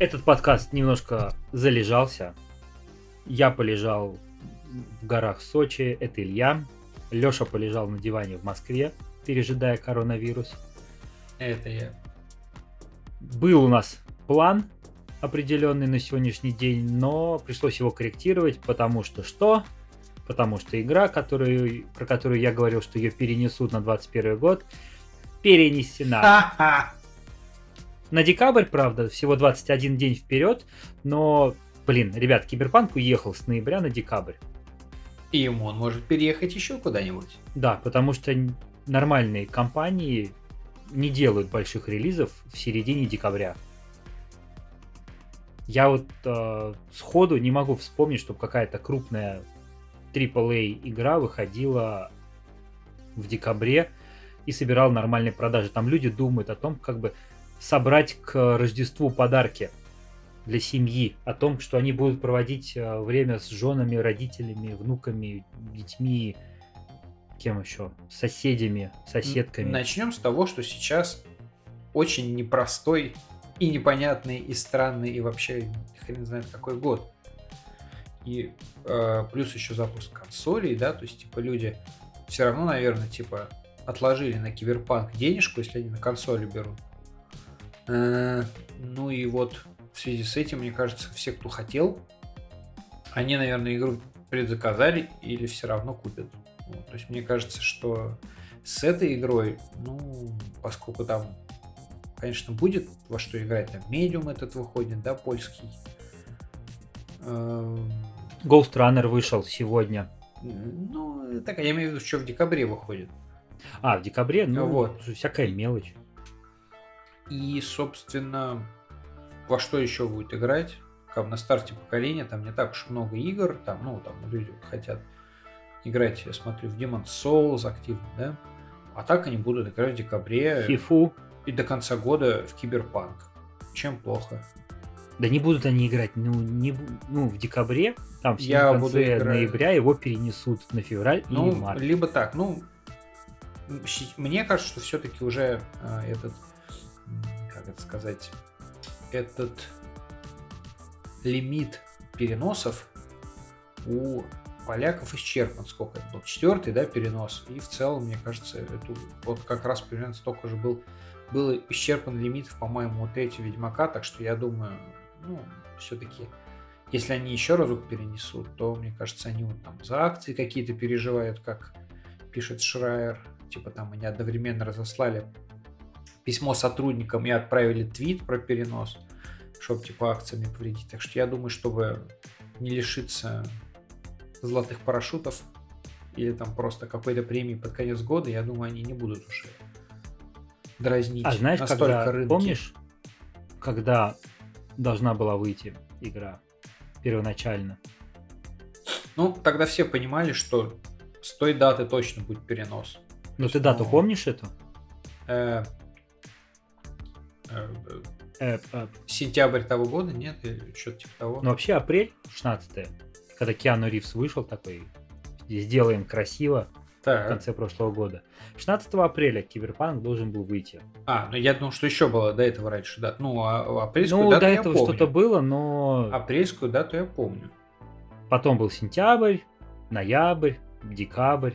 Этот подкаст немножко залежался. Я полежал в горах Сочи, это Илья. Леша полежал на диване в Москве, пережидая коронавирус. Это я. Был у нас план определенный на сегодняшний день, но пришлось его корректировать, потому что что? Потому что игра, которую, про которую я говорил, что ее перенесут на 21 год, перенесена. На декабрь, правда, всего 21 день вперед, но, блин, ребят, Киберпанк уехал с ноября на декабрь. И ему он может переехать еще куда-нибудь. Да, потому что нормальные компании не делают больших релизов в середине декабря. Я вот э, сходу не могу вспомнить, чтобы какая-то крупная AAA игра выходила в декабре и собирала нормальные продажи. Там люди думают о том, как бы собрать к Рождеству подарки для семьи, о том, что они будут проводить э, время с женами, родителями, внуками, детьми, кем еще, соседями, соседками. Начнем с того, что сейчас очень непростой и непонятный, и странный, и вообще хрен знает какой год. И э, плюс еще запуск консолей, да, то есть, типа, люди все равно, наверное, типа, отложили на киберпанк денежку, если они на консоли берут. Э, ну и вот в связи с этим, мне кажется, все, кто хотел, они, наверное, игру предзаказали или все равно купят. Вот, то есть мне кажется, что с этой игрой, ну, поскольку там, конечно, будет во что играть, там медиум этот выходит, да, польский. Эм, Ghost Runner вышел сегодня. Ну, так, я имею в виду, что в декабре выходит. А, в декабре? Ну, вот. всякая мелочь. И, собственно, во что еще будет играть? Как на старте поколения, там не так уж много игр, там, ну, там люди хотят играть, я смотрю, в Demon Souls активно, да? А так они будут играть в декабре. Фифу. И до конца года в Киберпанк. Чем плохо? Да не будут они играть, ну, не, ну в декабре, там в я конце буду играть... ноября его перенесут на февраль ну, и март. Либо так, ну, мне кажется, что все-таки уже э, этот, как это сказать, этот лимит переносов у поляков исчерпан. Сколько это был? Четвертый, да, перенос. И в целом, мне кажется, эту, вот как раз примерно столько же был, был исчерпан лимит, по-моему, у третьего Ведьмака. Так что я думаю, ну, все-таки, если они еще разок перенесут, то, мне кажется, они вот там за акции какие-то переживают, как пишет Шрайер. Типа там они одновременно разослали письмо сотрудникам и отправили твит про перенос, чтобы типа акциями повредить. Так что я думаю, чтобы не лишиться золотых парашютов или там просто какой-то премии под конец года, я думаю, они не будут уже дразнить. А знаешь, когда, рынки. помнишь, когда должна была выйти игра первоначально? Ну, тогда все понимали, что с той даты точно будет перенос. Ну, ты дату ну, помнишь эту? Э, э, э, сентябрь того года, нет? Или что-то типа того. Ну, вообще апрель 16 когда Киану Ривз вышел такой, сделаем красиво, так. в конце прошлого года. 16 апреля Киберпанк должен был выйти. А, ну я думал, что еще было до этого раньше, да. Ну, а апрельскую ну, дату до этого что-то было, но... Апрельскую дату я помню. Потом был сентябрь, ноябрь, декабрь.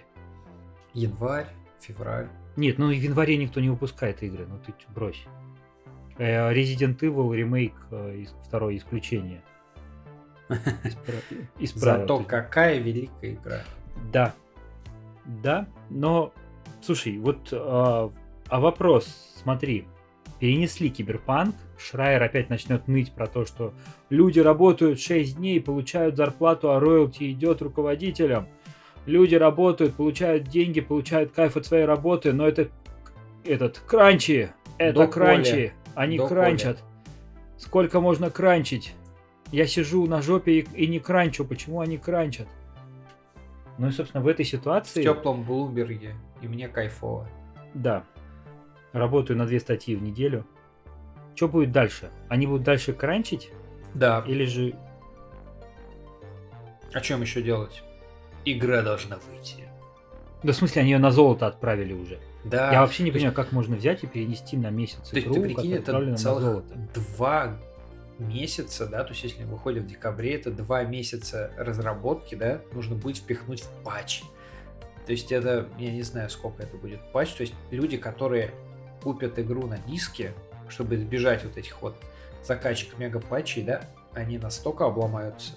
Январь, февраль. Нет, ну в январе никто не выпускает игры, ну ты брось. Э, Resident Evil ремейк э, второе исключение. Зато какая великая игра. Да. Да, но, слушай, вот, а, а вопрос, смотри, перенесли киберпанк, Шрайер опять начнет ныть про то, что люди работают 6 дней, получают зарплату, а роялти идет руководителям. Люди работают, получают деньги, получают кайф от своей работы, но это этот кранчи, это До кранчи, они До кранчат. Сколько можно кранчить? Я сижу на жопе и, и не кранчу. Почему они кранчат? Ну и, собственно, в этой ситуации... В теплом Блумберге. И мне кайфово. Да. Работаю на две статьи в неделю. Что будет дальше? Они будут дальше кранчить? Да. Или же... А чем еще делать? Игра должна выйти. Да в смысле, они ее на золото отправили уже. Да. Я вообще не понимаю, есть... как можно взять и перенести на месяц игру, То есть, ты прикинь, это целых два месяца, да, то есть если выходит в декабре, это два месяца разработки, да, нужно будет впихнуть в патч. То есть это, я не знаю, сколько это будет патч, то есть люди, которые купят игру на диске, чтобы избежать вот этих вот закачек мега патчей, да, они настолько обломаются,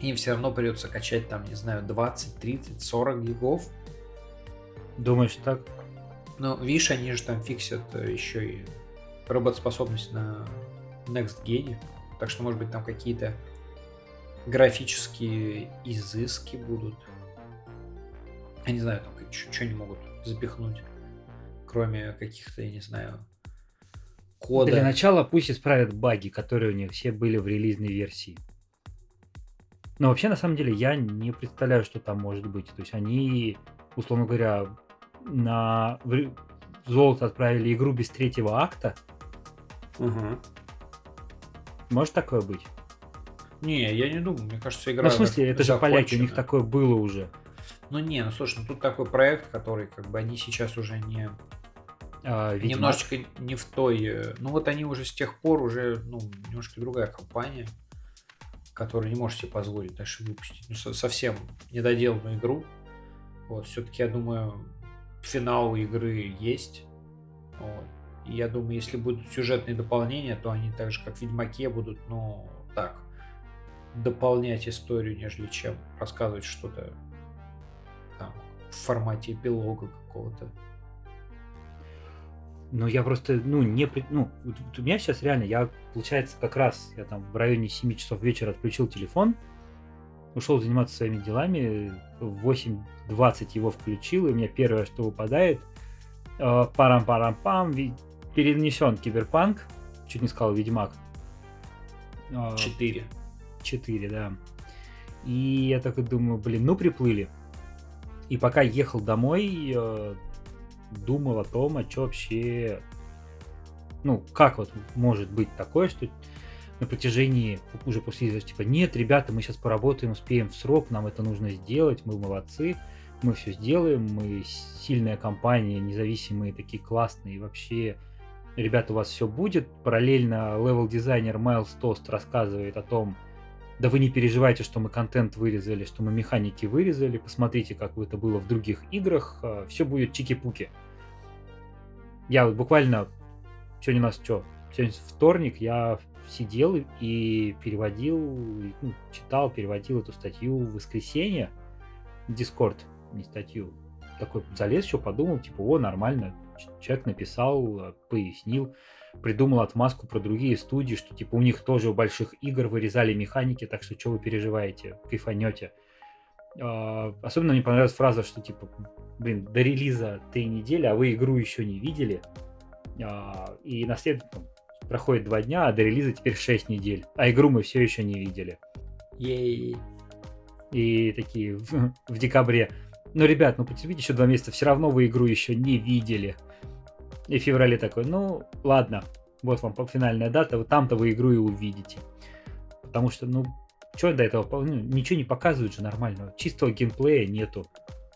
им все равно придется качать там, не знаю, 20, 30, 40 гигов. Думаешь так? Ну, видишь, они же там фиксят э, еще и работоспособность на Next Gen. Так что, может быть, там какие-то графические изыски будут. Я не знаю, там что они могут запихнуть, кроме каких-то, я не знаю, кода. Для начала пусть исправят баги, которые у них все были в релизной версии. Но вообще, на самом деле, я не представляю, что там может быть. То есть они, условно говоря, на золото отправили игру без третьего акта. Угу. Может такое быть? Не, я не думаю. Мне кажется, игра. Ну, в смысле, это же поляки, у них такое было уже. Ну не, ну слушай, ну тут такой проект, который как бы они сейчас уже не а, немножечко не в той. Э, ну вот они уже с тех пор уже, ну, немножко другая компания, которая не может себе позволить дальше выпустить ну, совсем недоделанную игру. Вот, все-таки, я думаю, финал игры есть. Вот. И я думаю, если будут сюжетные дополнения, то они так же, как в Ведьмаке, будут, ну, так, дополнять историю, нежели чем рассказывать что-то там в формате эпилога какого-то. Ну, я просто, ну, не... Ну, у меня сейчас реально, я, получается, как раз, я там в районе 7 часов вечера отключил телефон, ушел заниматься своими делами, в 8.20 его включил, и у меня первое, что выпадает, э, парам-парам-пам, перенесен Киберпанк, чуть не сказал Ведьмак. Э, четыре. Четыре, да. И я так и думаю, блин, ну приплыли. И пока ехал домой, э, думал о том, а что вообще, ну, как вот может быть такое, что на протяжении, уже после типа, нет, ребята, мы сейчас поработаем, успеем в срок, нам это нужно сделать, мы молодцы, мы все сделаем, мы сильная компания, независимые, такие классные, вообще, ребята, у вас все будет. Параллельно левел-дизайнер Майлз Тост рассказывает о том, да вы не переживайте, что мы контент вырезали, что мы механики вырезали, посмотрите, как это было в других играх, а, все будет чики-пуки. Я вот буквально, сегодня у нас что, сегодня вторник, я сидел и переводил, ну, читал, переводил эту статью в воскресенье, Discord, не статью, такой залез еще, подумал, типа, о, нормально, человек написал, пояснил, придумал отмазку про другие студии, что типа у них тоже у больших игр вырезали механики, так что что вы переживаете, кайфанете. Uh, особенно мне понравилась фраза, что типа, блин, до релиза три недели, а вы игру еще не видели. Uh, и на след... проходит два дня, а до релиза теперь шесть недель. А игру мы все еще не видели. Ей. И такие в, в декабре. Ну, ребят, ну потерпите еще два месяца, все равно вы игру еще не видели. И в феврале такой, ну, ладно, вот вам финальная дата, вот там-то вы игру и увидите. Потому что, ну, что до этого, ну, ничего не показывают же нормального. Чистого геймплея нету.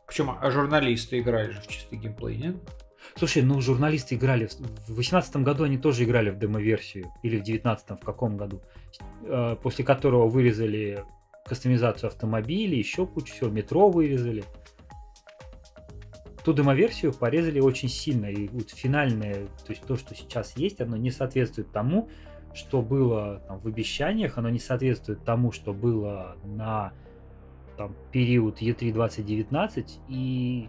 Почему? А журналисты играли же в чистый геймплей, нет? Слушай, ну журналисты играли, в 18 году они тоже играли в демо-версию, или в 19 в каком году, э, после которого вырезали кастомизацию автомобилей, еще кучу всего, метро вырезали ту демоверсию порезали очень сильно. И вот финальное, то есть то, что сейчас есть, оно не соответствует тому, что было там, в обещаниях, оно не соответствует тому, что было на там, период E3 2019, и,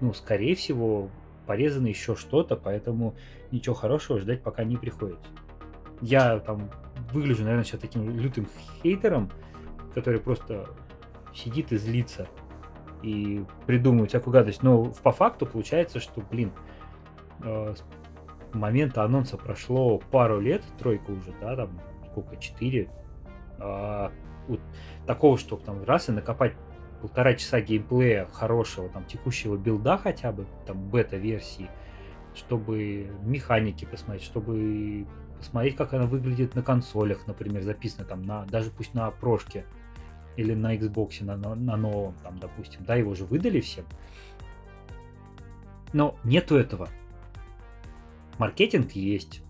ну, скорее всего, порезано еще что-то, поэтому ничего хорошего ждать пока не приходится. Я там выгляжу, наверное, сейчас таким лютым хейтером, который просто сидит и злится и придумывают всякую гадость. Но по факту получается, что, блин, э, с момента анонса прошло пару лет, тройка уже, да, там сколько, четыре. А, вот такого, чтобы там раз и накопать полтора часа геймплея хорошего, там, текущего билда хотя бы, там, бета-версии, чтобы механики посмотреть, чтобы посмотреть, как она выглядит на консолях, например, записано там на, даже пусть на прошке, или на Xbox, на, на, на новом, там, допустим, да, его же выдали всем. Но нету этого. Маркетинг есть.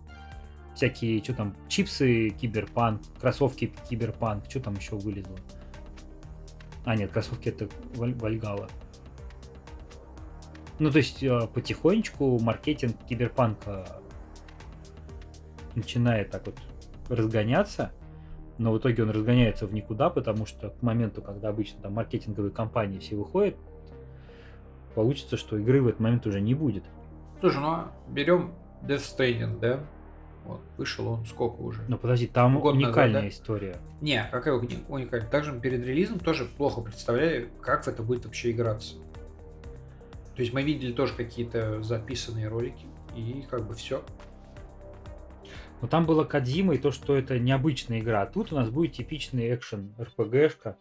всякие, что там, чипсы киберпанк, кроссовки киберпанк, что там еще вылезло. А, нет, кроссовки это Вальгала. Ну, то есть э, потихонечку маркетинг киберпанка начинает так вот разгоняться, но в итоге он разгоняется в никуда, потому что к моменту, когда обычно там маркетинговые компании все выходят, получится, что игры в этот момент уже не будет. Слушай, ну а берем Death Stranding, да? Вот, вышел он сколько уже? Ну подожди, там Год уникальная назад, да? история. Не, какая уникальная? Также перед релизом тоже плохо представляю, как в это будет вообще играться. То есть мы видели тоже какие-то записанные ролики, и как бы все. Но там было Кадзима и то, что это необычная игра. А тут у нас будет типичный экшен РПГшка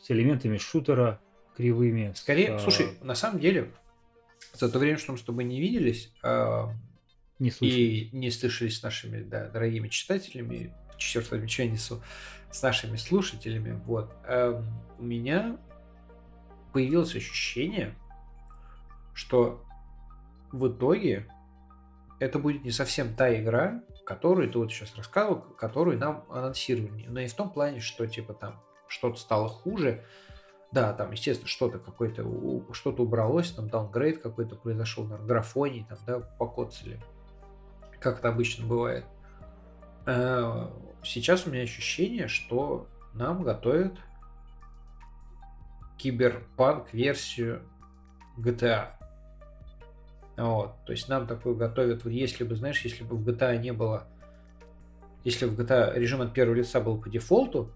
с элементами шутера кривыми. Скорее, с... слушай, на самом деле, за то время, что мы с тобой не виделись, не и не слышались с нашими да, дорогими читателями, черт возьми, что я несу, с нашими слушателями, вот, э, у меня появилось ощущение, что в итоге это будет не совсем та игра, которую ты вот сейчас рассказывал, которую нам анонсировали. Но и в том плане, что типа там что-то стало хуже. Да, там, естественно, что-то какое-то, что-то убралось, там даунгрейд какой-то произошел, на графоний, там, да, покоцали. Как это обычно бывает. Э, сейчас у меня ощущение, что нам готовят киберпанк версию GTA. Вот. То есть нам такую готовят, если бы, знаешь, если бы в GTA не было, если в GTA режим от первого лица был по дефолту,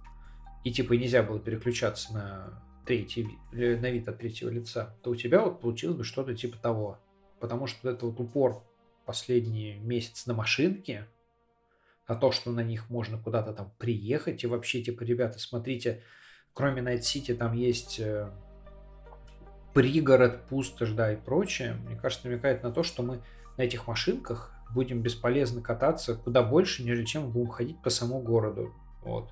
и типа нельзя было переключаться на третий, на вид от третьего лица, то у тебя вот получилось бы что-то типа того. Потому что вот это вот упор последний месяц на машинке, на то, что на них можно куда-то там приехать, и вообще, типа, ребята, смотрите, кроме City там есть э, пригород, пустошь, да, и прочее, мне кажется, намекает на то, что мы на этих машинках будем бесполезно кататься куда больше, нежели чем будем ходить по самому городу. Вот.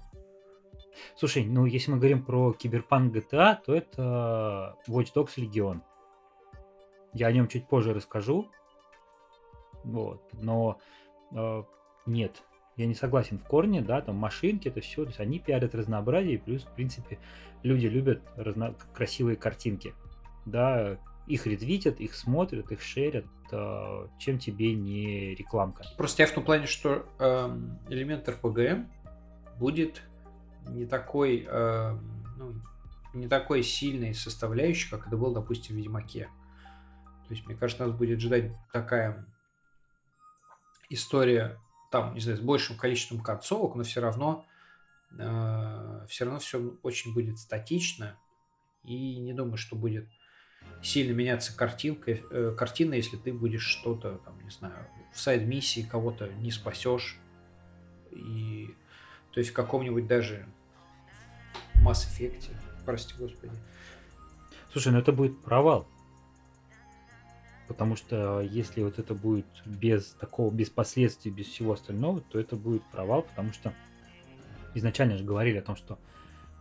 Слушай, ну если мы говорим про киберпанк GTA, то это Watch Dogs Legion. Я о нем чуть позже расскажу. Вот. Но э, нет, я не согласен в корне, да, там машинки, это все, то есть они пиарят разнообразие, плюс, в принципе, люди любят разно... красивые картинки да, их ретвитят, их смотрят, их шерят, э, чем тебе не рекламка. Просто я в том плане, что э, элемент РПГ будет не такой, э, ну, не такой сильной составляющей, как это было, допустим, в Ведьмаке. То есть, мне кажется, нас будет ждать такая история, там, не знаю, с большим количеством концовок, но все равно э, все равно все очень будет статично. И не думаю, что будет сильно меняться картинка, э, картина, если ты будешь что-то, там, не знаю, в сайд-миссии кого-то не спасешь. И, то есть в каком-нибудь даже Mass Effect, прости господи. Слушай, ну это будет провал. Потому что если вот это будет без такого, без последствий, без всего остального, то это будет провал, потому что изначально же говорили о том, что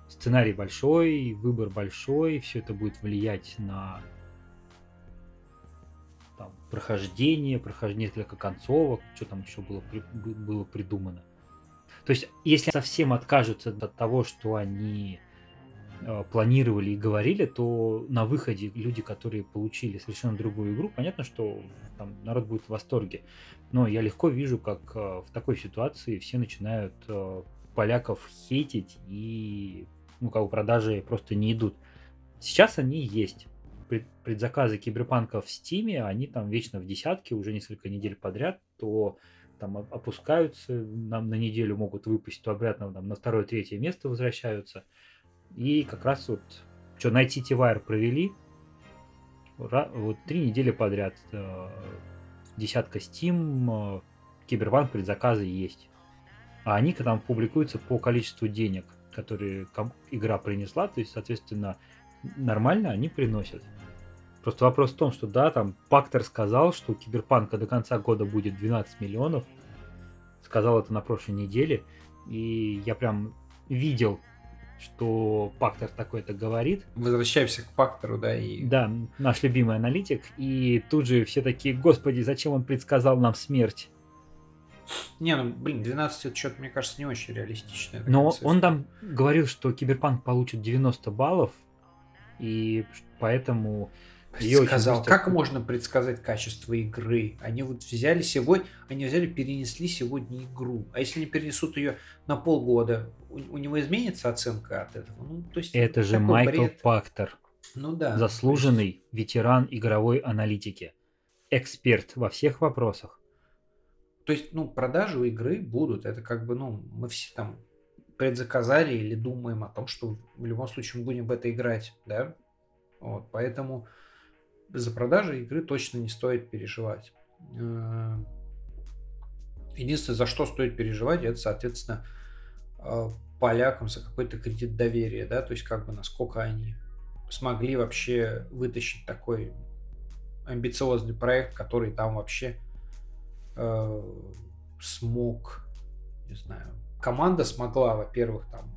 сценарий большой, выбор большой, все это будет влиять на там, прохождение, прохождение несколько концовок, что там еще было, было придумано. То есть, если совсем откажутся от того, что они э, планировали и говорили, то на выходе люди, которые получили совершенно другую игру, понятно, что там народ будет в восторге. Но я легко вижу, как э, в такой ситуации все начинают э, поляков хейтить и ну, как бы продажи просто не идут. Сейчас они есть. Предзаказы киберпанка в Стиме, они там вечно в десятке, уже несколько недель подряд, то там опускаются, нам на неделю могут выпустить, то обратно там, на второе, третье место возвращаются. И как раз вот, что, найти Wire провели, вот три недели подряд. Э, десятка Steam, э, Киберпанк предзаказы есть. А они там публикуются по количеству денег которые игра принесла, то есть, соответственно, нормально они приносят. Просто вопрос в том, что да, там Пактер сказал, что у Киберпанка до конца года будет 12 миллионов. Сказал это на прошлой неделе. И я прям видел, что Пактер такой-то говорит. Возвращаемся к Пактеру, да, и... Да, наш любимый аналитик. И тут же все такие, господи, зачем он предсказал нам смерть? Не, ну, блин, 12 это что-то, мне кажется, не очень реалистично. Но он там говорил, что Киберпанк получит 90 баллов, и поэтому... Сказал, как можно предсказать качество игры? Они вот взяли сегодня, они взяли, перенесли сегодня игру. А если они перенесут ее на полгода, у, у него изменится оценка от этого? Ну, то есть, Это же Майкл бред. Пактер. Ну да. Заслуженный ветеран игровой аналитики. Эксперт во всех вопросах. То есть, ну, продажи у игры будут. Это как бы, ну, мы все там предзаказали или думаем о том, что в любом случае мы будем в это играть, да? Вот, поэтому за продажи игры точно не стоит переживать. Э, единственное, за что стоит переживать, это, соответственно, э, полякам за какой-то кредит доверия, да, то есть как бы насколько они смогли вообще вытащить такой амбициозный проект, который там вообще э, смог, не знаю, команда смогла, во-первых, там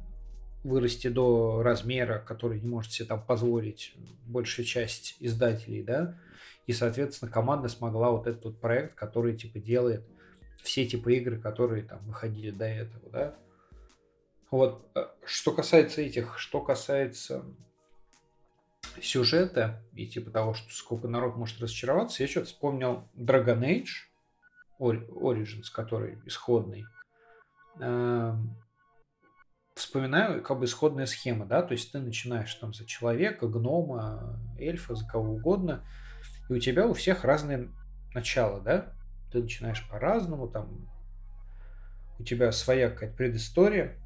вырасти до размера, который не может себе там позволить большая часть издателей, да, и, соответственно, команда смогла вот этот вот проект, который, типа, делает все типы игры, которые там выходили до этого, да. Вот, э, что касается этих, что касается сюжета и типа того, что сколько народ может разочароваться, я что-то вспомнил Dragon Age Origins, который исходный. Вспоминаю как бы исходная схема, да, то есть ты начинаешь там за человека, гнома, эльфа, за кого угодно, и у тебя у всех разные начала, да, ты начинаешь по-разному, там у тебя своя какая-то предыстория,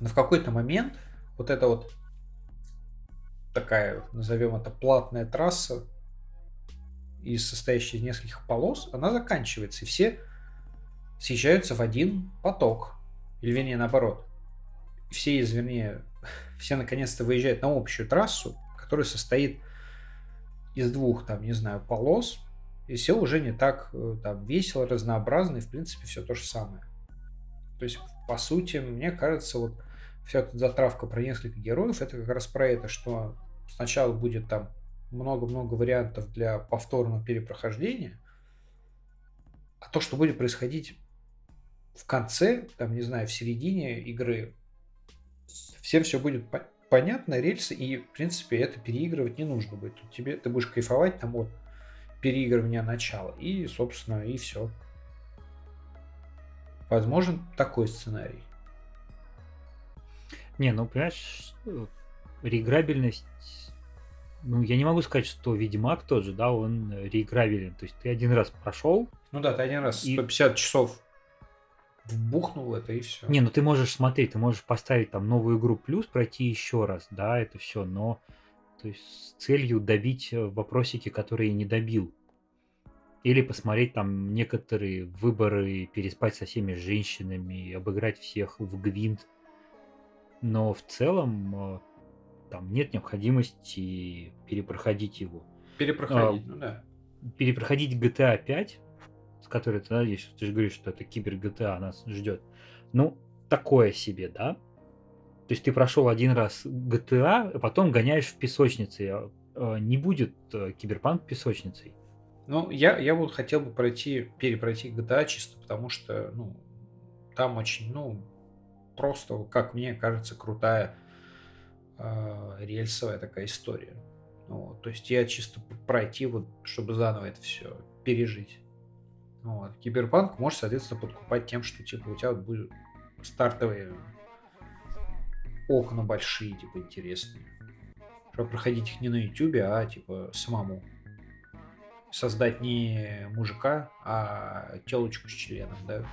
но в какой-то момент вот это вот такая, назовем это, платная трасса, из состоящей из нескольких полос, она заканчивается, и все съезжаются в один поток. Или, вернее, наоборот. Все вернее, все наконец-то выезжают на общую трассу, которая состоит из двух, там, не знаю, полос, и все уже не так э, там весело, разнообразно, и, в принципе, все то же самое. То есть, по сути, мне кажется, вот вся эта затравка про несколько героев, это как раз про это, что сначала будет там много-много вариантов для повторного перепрохождения, а то, что будет происходить в конце, там, не знаю, в середине игры, всем все будет по- понятно, рельсы, и, в принципе, это переигрывать не нужно будет. Тебе, ты будешь кайфовать там от переигрывания начала, и, собственно, и все. Возможен такой сценарий. Не, ну, понимаешь, реиграбельность ну, я не могу сказать, что Ведьмак тот же, да, он реиграбелен. То есть ты один раз прошел. Ну да, ты один раз и... 150 часов вбухнул это и все. Не, ну ты можешь смотреть, ты можешь поставить там новую игру плюс, пройти еще раз, да, это все, но то есть с целью добить э, вопросики, которые не добил. Или посмотреть там некоторые выборы, переспать со всеми женщинами, обыграть всех в гвинт. Но в целом э, там нет необходимости перепроходить его. Перепроходить, а, ну да. Перепроходить GTA 5, с которой да, если ты же говоришь, что это кибер GTA нас ждет. Ну, такое себе, да? То есть ты прошел один раз GTA, а потом гоняешь в песочнице. А, а, не будет э, киберпанк песочницей. Ну, я, я вот хотел бы пройти, перепройти GTA чисто потому, что, ну, там очень, ну, просто, как мне кажется, крутая э, рельсовая такая история. Вот. То есть я чисто пройти, вот, чтобы заново это все пережить. Вот. Киберпанк можешь, соответственно, подкупать тем, что типа у тебя будут стартовые окна большие, типа интересные. Чтобы проходить их не на ютюбе, а типа самому. Создать не мужика, а телочку с членом, да.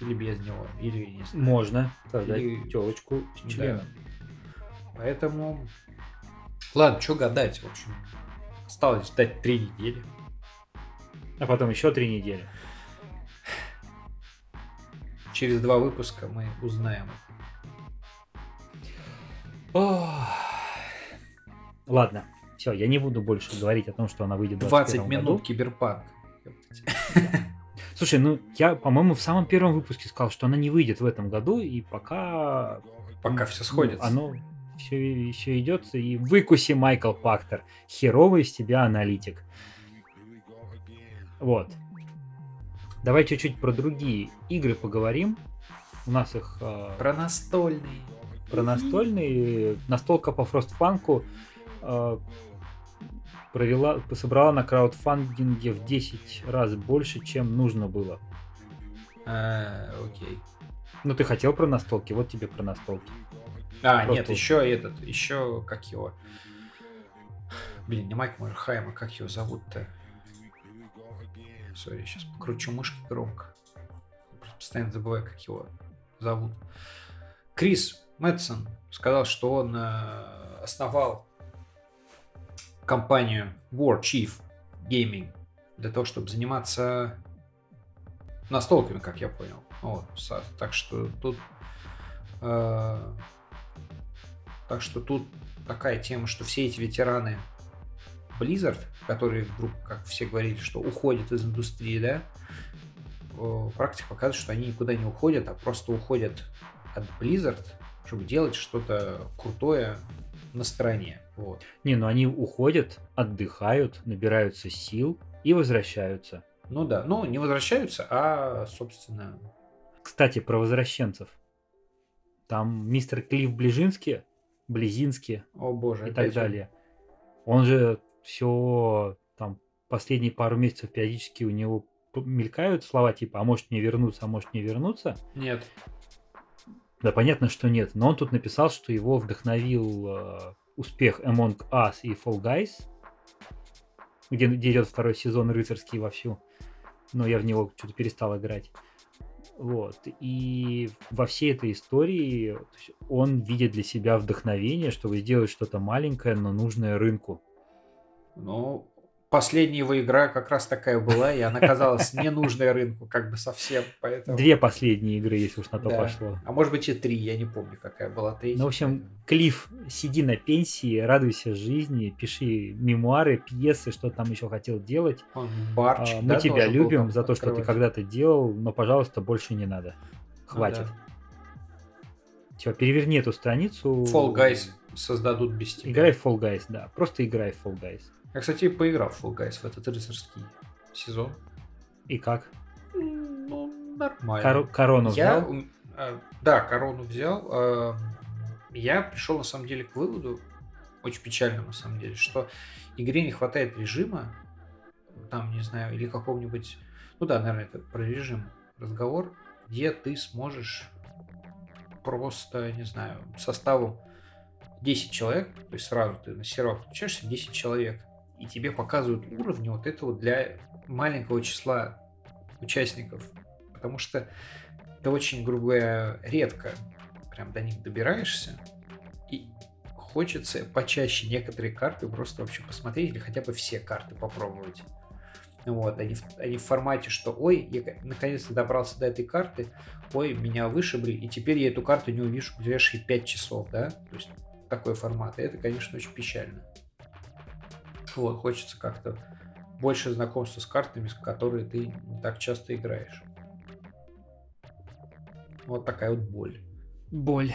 Или без него, или не знаю. Можно создать или... телочку с членом. Да. Поэтому... Ладно, что гадать, в общем. Осталось ждать три недели. А потом еще три недели. Через два выпуска мы узнаем. Ладно, все, я не буду больше говорить о том, что она выйдет 20 минут году. киберпанк. Слушай, ну я, по-моему, в самом первом выпуске сказал, что она не выйдет в этом году, и пока... Пока все сходится. оно все еще идет, и выкуси, Майкл Пактер. Херовый из тебя аналитик. Вот. Давай чуть-чуть про другие игры поговорим. У нас их... э, Про настольные. про настольные. Настолка по Фростфанку э, провела, собрала на краудфандинге в 10 раз больше, чем нужно было. А, окей. Ну, ты хотел про настолки, вот тебе про настолки. А, Просто нет, еще этот, еще как его. Блин, не Майк Морхайма, как его зовут-то? Сори, сейчас покручу мышки громко. Постоянно забываю, как его зовут. Крис Мэтсон сказал, что он э, основал компанию War Chief Gaming для того, чтобы заниматься настолками, как я понял. Вот, так что тут э, так что тут такая тема, что все эти ветераны Blizzard, которые вдруг, как все говорили, что уходят из индустрии, да, э, практика показывает, что они никуда не уходят, а просто уходят от Blizzard, чтобы делать что-то крутое на стороне. Вот. Не, ну они уходят, отдыхают, набираются сил и возвращаются. Ну да, ну не возвращаются, а, собственно, Кстати, про возвращенцев. Там мистер Клифф Ближинский, Близинский о боже, и так далее. Он же все там последние пару месяцев периодически у него мелькают слова типа «а может не вернуться, а может не вернуться». Нет. Да, понятно, что нет. Но он тут написал, что его вдохновил э, успех Among Us и Fall Guys, где, где идет второй сезон рыцарский вовсю. Но я в него что-то перестал играть. Вот. И во всей этой истории он видит для себя вдохновение, чтобы сделать что-то маленькое, но нужное рынку. Ну, последняя его игра как раз такая была, и она казалась ненужной рынку, как бы совсем, поэтому... Две последние игры, если уж на то Да. пошло. А может быть и три, я не помню, какая была третья. Ну, в общем, Клифф, сиди на пенсии, радуйся жизни, пиши мемуары, пьесы, что там еще хотел делать. Он Барч, А, да, Мы тебя должен был любим за то, что ты когда-то делал, но, пожалуйста, больше не надо. Ну Хватит. да. Чё, переверни эту страницу. Fall Guys создадут без тебя. Играй в Fall Guys, да. Просто играй в Fall Guys. Я, кстати, поиграл в Fall Guys в этот рыцарский сезон. И как? Ну, нормально. Коро- корону Я, взял? а, да, корону взял. а, Я пришел, на самом деле, к выводу, очень печальному, на самом деле, что игре не хватает режима, там, не знаю, или какого-нибудь... Ну да, наверное, это про режим разговор, где ты сможешь просто, не знаю, составом 10 человек, то есть сразу ты на сервак включаешься, 10 человек, и тебе показывают уровни вот этого для маленького числа участников. Потому что ты очень, грубо говоря, редко прям до них добираешься. И хочется почаще некоторые карты просто вообще посмотреть или хотя бы все карты попробовать. Вот, они, они в формате, что ой, я наконец-то добрался до этой карты, ой, меня вышибли, и теперь я эту карту не увижу в ближайшие 5 часов, да? То есть такой формат. И это, конечно, очень печально. Вот, хочется как-то больше знакомства с картами, с которые ты не так часто играешь. Вот такая вот боль. Боль.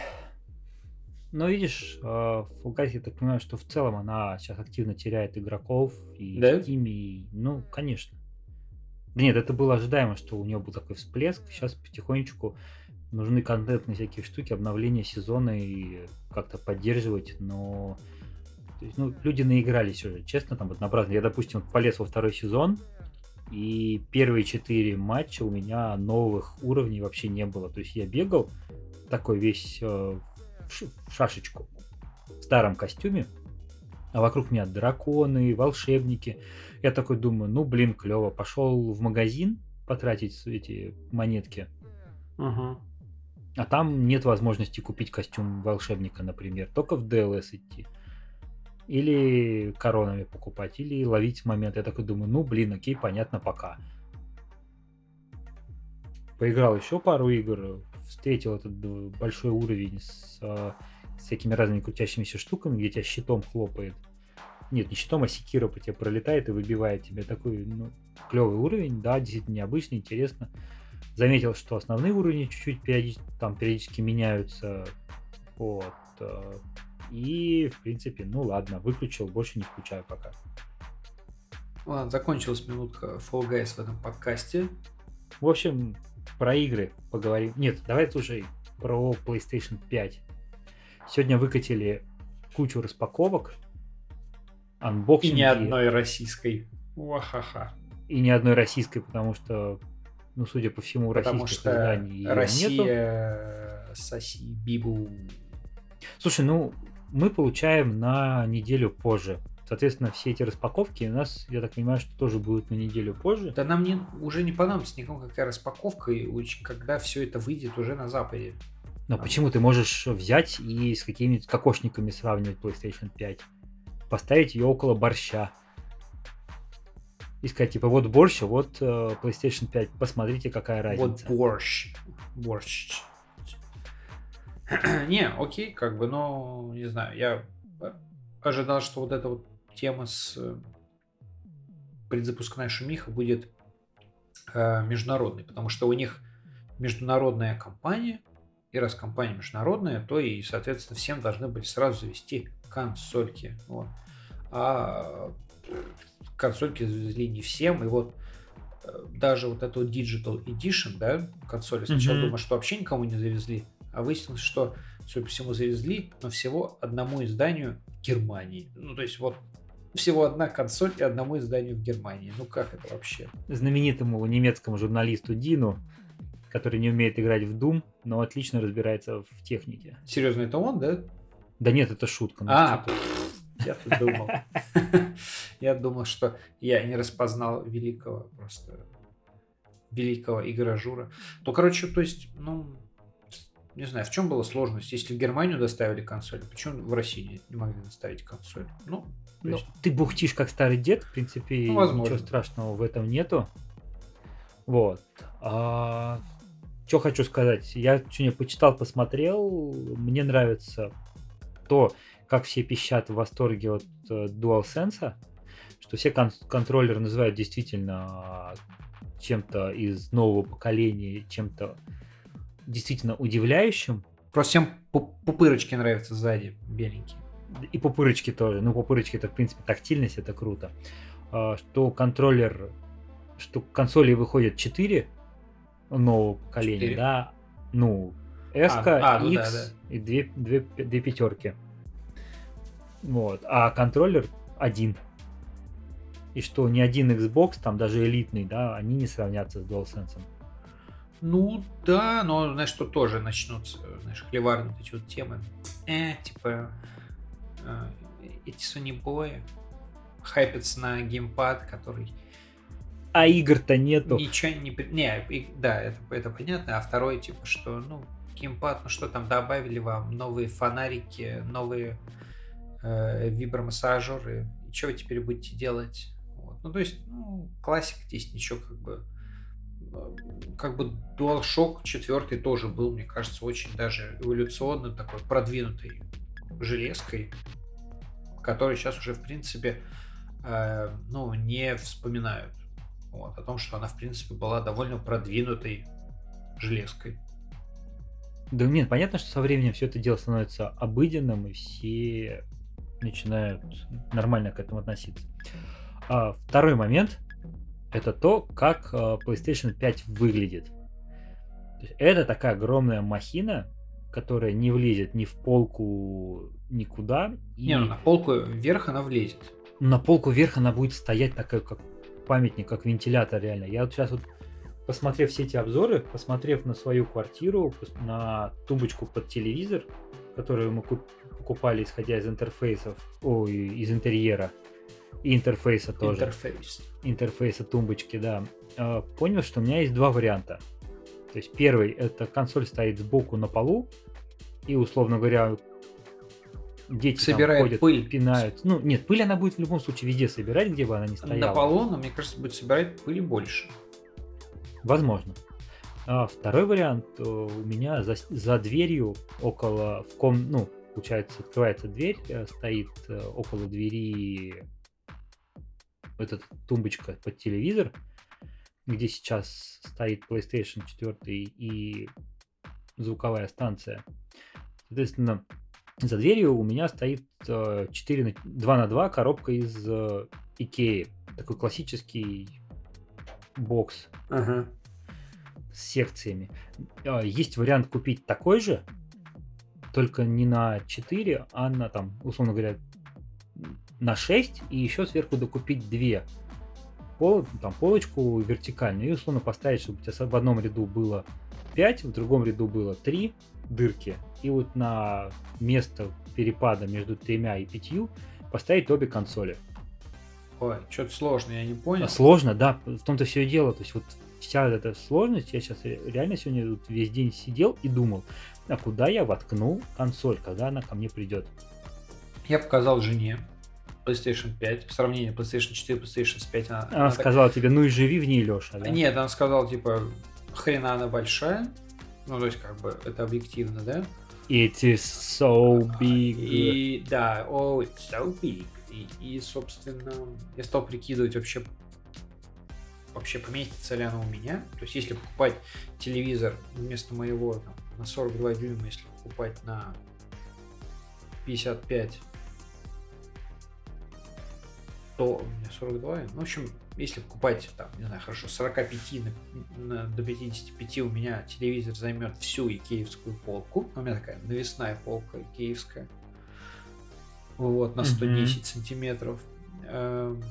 Но видишь, э, Fall Guys, я так понимаю, что в целом она сейчас активно теряет игроков и Да? в Steam, и... ну, конечно. Да нет, это было ожидаемо, что у нее был такой всплеск. Сейчас потихонечку нужны контентные всякие штуки, обновления сезона и как-то поддерживать, но то есть, ну, люди наигрались уже, честно, там однообразно. Я, допустим, вот полез во второй сезон, и первые четыре матча у меня новых уровней вообще не было. То есть я бегал такой весь э, в шашечку в старом костюме, а вокруг меня драконы, волшебники. Я такой думаю, ну блин, клево. Пошел в магазин потратить эти монетки, а там нет возможности купить костюм волшебника, например, только в DLS идти. Или коронами покупать, или ловить момент. Я такой думаю, ну блин, окей, понятно, пока. Поиграл еще пару игр, встретил этот большой уровень с а, всякими разными крутящимися штуками, где тебя щитом хлопает. Нет, не щитом, а секира по тебе пролетает и выбивает тебя. Такой, ну, клевый уровень, да, действительно необычный, интересно. Заметил, что основные уровни чуть-чуть периодически, там периодически меняются. Вот. И, в принципе, ну ладно, выключил, больше не включаю пока. Ладно, закончилась минутка Fall Guys в этом подкасте. В общем, про игры поговорим. Нет, давай слушай про PlayStation 5. Сегодня выкатили кучу распаковок, анбоксинги. И ни одной российской. Вахаха. И ни одной российской, потому что, ну, судя по всему, Потому российских изданий Россия... нету. Соси бибу. Слушай, ну, мы получаем на неделю позже. Соответственно, все эти распаковки у нас, я так понимаю, что тоже будут на неделю позже. Да нам не, уже не понадобится никому какая распаковка, и когда все это выйдет уже на Западе. Но почему ты можешь взять и с какими-нибудь кокошниками сравнивать PlayStation 5? Поставить ее около борща. И сказать, типа, вот борщ, а вот э, PlayStation 5. Посмотрите, какая разница. Вот борщ. Борщ. не, окей, как бы, но не знаю, я ожидал, что вот эта вот тема с э, предзапускная шумиха будет э, международной, потому что у них международная компания, и раз компания международная, то и, соответственно, всем должны были сразу завести консольки. Вот. А консольки завезли не всем, и вот э, даже вот эту Digital Edition, да, консоли, сначала Мгм. думаю, что вообще никому не завезли, а выяснилось, что, судя по всему, завезли, но всего одному изданию Германии. Ну, то есть вот всего одна консоль и одному изданию в Германии. Ну, как это вообще? Знаменитому немецкому журналисту Дину, который не умеет играть в Doom, но отлично разбирается в технике. Серьезно, это он, да? Да нет, это шутка. ну А, я тут думал. Я думал, что я не распознал великого просто великого игражура. Ну, короче, то есть, ну, не знаю, в чем была сложность? Если в Германию доставили консоль, почему в России не, не могли доставить консоль? Ну, Ну, есть, ты бухтишь как старый дед, в принципе, Ну, возможно. ничего страшного в этом нету. Вот. что хочу сказать? Я что-то почитал, посмотрел. Мне нравится то, как все пищат в восторге от э, DualSense, что все кон- контроллеры называют действительно чем-то из нового поколения, чем-то действительно удивляющим. просто всем пу- пупырочки нравятся сзади, беленькие. И пупырочки тоже. Ну, пупырочки это, в принципе, тактильность, это круто. А, Что контроллер, что консоли выходят 4 нового поколения, Четыре? да. Ну, S, А, а, ну да, X и две, две, две пятерки. Вот. А контроллер один. И что ни один Xbox, там даже элитный, да, они не сравнятся с DualSense. Ну да, но знаешь, что тоже начнутся, знаешь, хлеварные вот эти вот темы. Э, типа, э, эти Sony бои хайпятся на геймпад, который А игр-то нету. ничего не... Не, и- да, это, это понятно. А второй, типа, что, ну, геймпад, ну что там, добавили вам новые фонарики, новые э, вибромассажеры. И что вы теперь будете делать? Вот. Ну, то есть, ну, классика здесь ничего как бы... э, Как бы DualShock 4 тоже был, мне кажется, очень даже эволюционно такой продвинутой железкой, который сейчас уже, в принципе, э, ну, не вспоминают. Вот, о том, что она, в принципе, была довольно продвинутой железкой. Да нет, понятно, что со временем все это дело становится обыденным, и все начинают нормально к этому относиться. А второй момент это то, как а, PlayStation 5 выглядит. Это такая огромная махина, которая не влезет ни в полку никуда. И Не, ну на полку вверх она влезет. на полку вверх она будет стоять такая, как памятник, как вентилятор реально. Я вот сейчас вот, посмотрев все эти обзоры, посмотрев на свою квартиру, на тумбочку под телевизор, которую мы куп- покупали, исходя из интерфейсов, ой, из интерьера, и интерфейса тоже, Интерфейс. интерфейса тумбочки, да, э, понял, что у меня есть два варианта. То есть первый, это консоль стоит сбоку на полу, и, условно говоря, дети там Собирает ходят, пыль. пинают. Ну, нет, пыль она будет в любом случае везде собирать, где бы она ни стояла. На полу, но мне кажется, будет собирать пыли больше. Возможно. А второй вариант э, у меня за, за дверью около в ком, ну, получается, открывается дверь, э, стоит э, около двери эта тумбочка под телевизор, где сейчас стоит PlayStation 4 и звуковая станция. Соответственно, за дверью у меня стоит э, 4 на, 2 на 2 коробка из э, Икеи. Такой классический бокс Ага. с секциями. А, Есть вариант купить такой же, только не на 4, а на там, условно говоря, на 6, и еще сверху докупить две пол, там, полочку вертикальную, и условно поставить, чтобы у тебя в одном ряду было 5, в другом ряду было 3 дырки, и вот на место перепада между тремя и пятью поставить обе консоли. Ой, что-то сложно, я не понял. А Сложно, да, в том-то все и дело. То есть вот вся эта сложность, я сейчас реально сегодня вот весь день сидел и думал, а куда я воткну консоль, когда она ко мне придет. Я показал жене PlayStation 5, в сравнении PlayStation 4 PlayStation 5. Она, Она так- сказала тебе, ну и живи в ней, Леша. Да? Нет, она сказала, типа, хрена она большая. Ну, то есть, как бы, это объективно, да? It is so big. И да, oh, it's so big. И, и, собственно, я стал прикидывать вообще, вообще поместится ли она у меня. То есть, если покупать телевизор вместо моего там, на 42 дюйма, если покупать на 55, то у меня 42. Ну, в общем, если покупать, там, не знаю, хорошо, с 45 на, на- до 55 у меня телевизор займет всю икеевскую полку. У меня такая навесная полка икеевская. Вот, на Мгм. 110 сантиметров. Эм,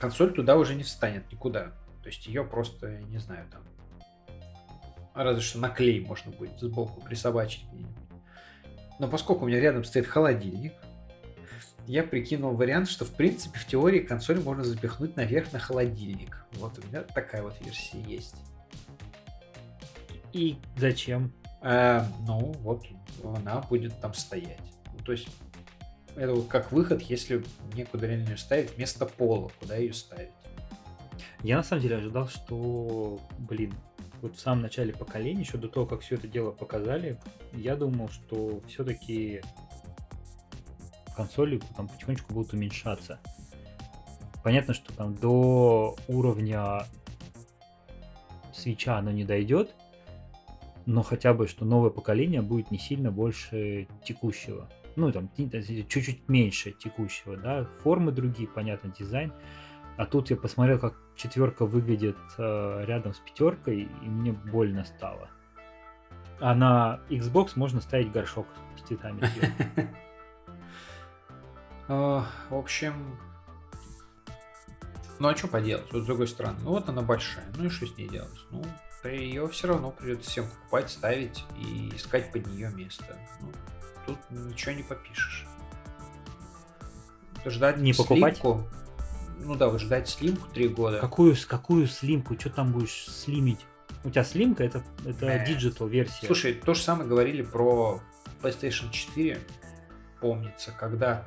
Консоль туда уже не встанет никуда. То есть ее просто, я не знаю, там разве что на клей можно будет сбоку присобачить. Но поскольку у меня рядом стоит холодильник, я прикинул вариант, что в принципе в теории консоль можно запихнуть наверх на холодильник. Вот у меня такая вот версия есть. И зачем? Э, ну, вот она будет там стоять. Ну, то есть это вот как выход, если некуда реально ее ставить вместо пола, куда ее ставить. Я на самом деле ожидал, что, блин, вот в самом начале поколения, еще до того, как все это дело показали, я думал, что все-таки консоли там потихонечку будут уменьшаться. Понятно, что там до уровня свеча оно не дойдет, но хотя бы, что новое поколение будет не сильно больше текущего. Ну, там, чуть-чуть меньше текущего, да, формы другие, понятно, дизайн. А тут я посмотрел, как четверка выглядит э, рядом с пятеркой, и мне больно стало. А на Xbox можно ставить горшок с цветами. А, В общем, ну а что поделать? Вот с другой стороны, ну вот она большая, ну и что с ней делать? Ну, ее все равно придется всем покупать, ставить и искать под нее место. Ну, тут ничего не попишешь. Ждать Не покупать? слимку, ну да, вот ждать слимку три года. Какую, какую слимку? Что там будешь слимить? У тебя слимка это, это Нет. digital версия. Слушай, то же самое говорили про PlayStation 4, помнится, когда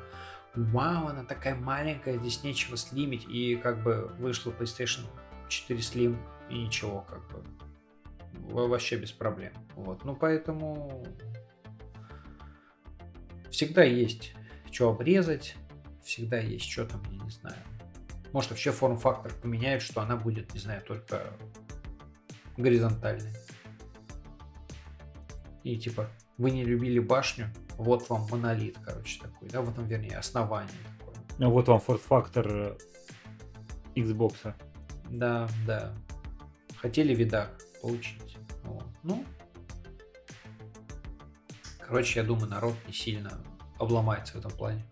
вау, она такая маленькая, здесь нечего слимить, и как бы вышла PlayStation 4 Slim, и ничего, как бы во- вообще без проблем. Вот, ну поэтому всегда есть что обрезать, всегда есть что там, я не знаю. Может вообще форм-фактор поменяют, что она будет, не знаю, только горизонтальной. И типа, вы не любили башню, вот вам монолит, короче, такой, да, вот там, вернее, основание такое. А вот вам форт-фактор Xbox. Да, да. Хотели видак получить. Вот. Ну, короче, я думаю, народ не сильно обломается в этом плане.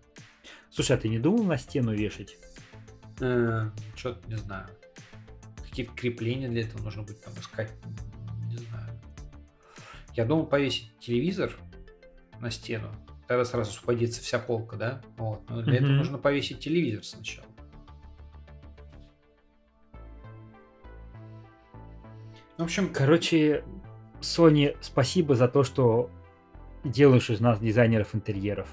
Слушай, а ты не думал на стену вешать? Что-то не знаю. Какие-то крепления для этого нужно будет там искать. Не знаю. Я думал повесить телевизор на стену. Тогда сразу освободится вся полка, да? Вот. Но для этого Мгм. нужно повесить телевизор сначала. В общем, Короче, Sony, спасибо за то, что делаешь из нас дизайнеров интерьеров.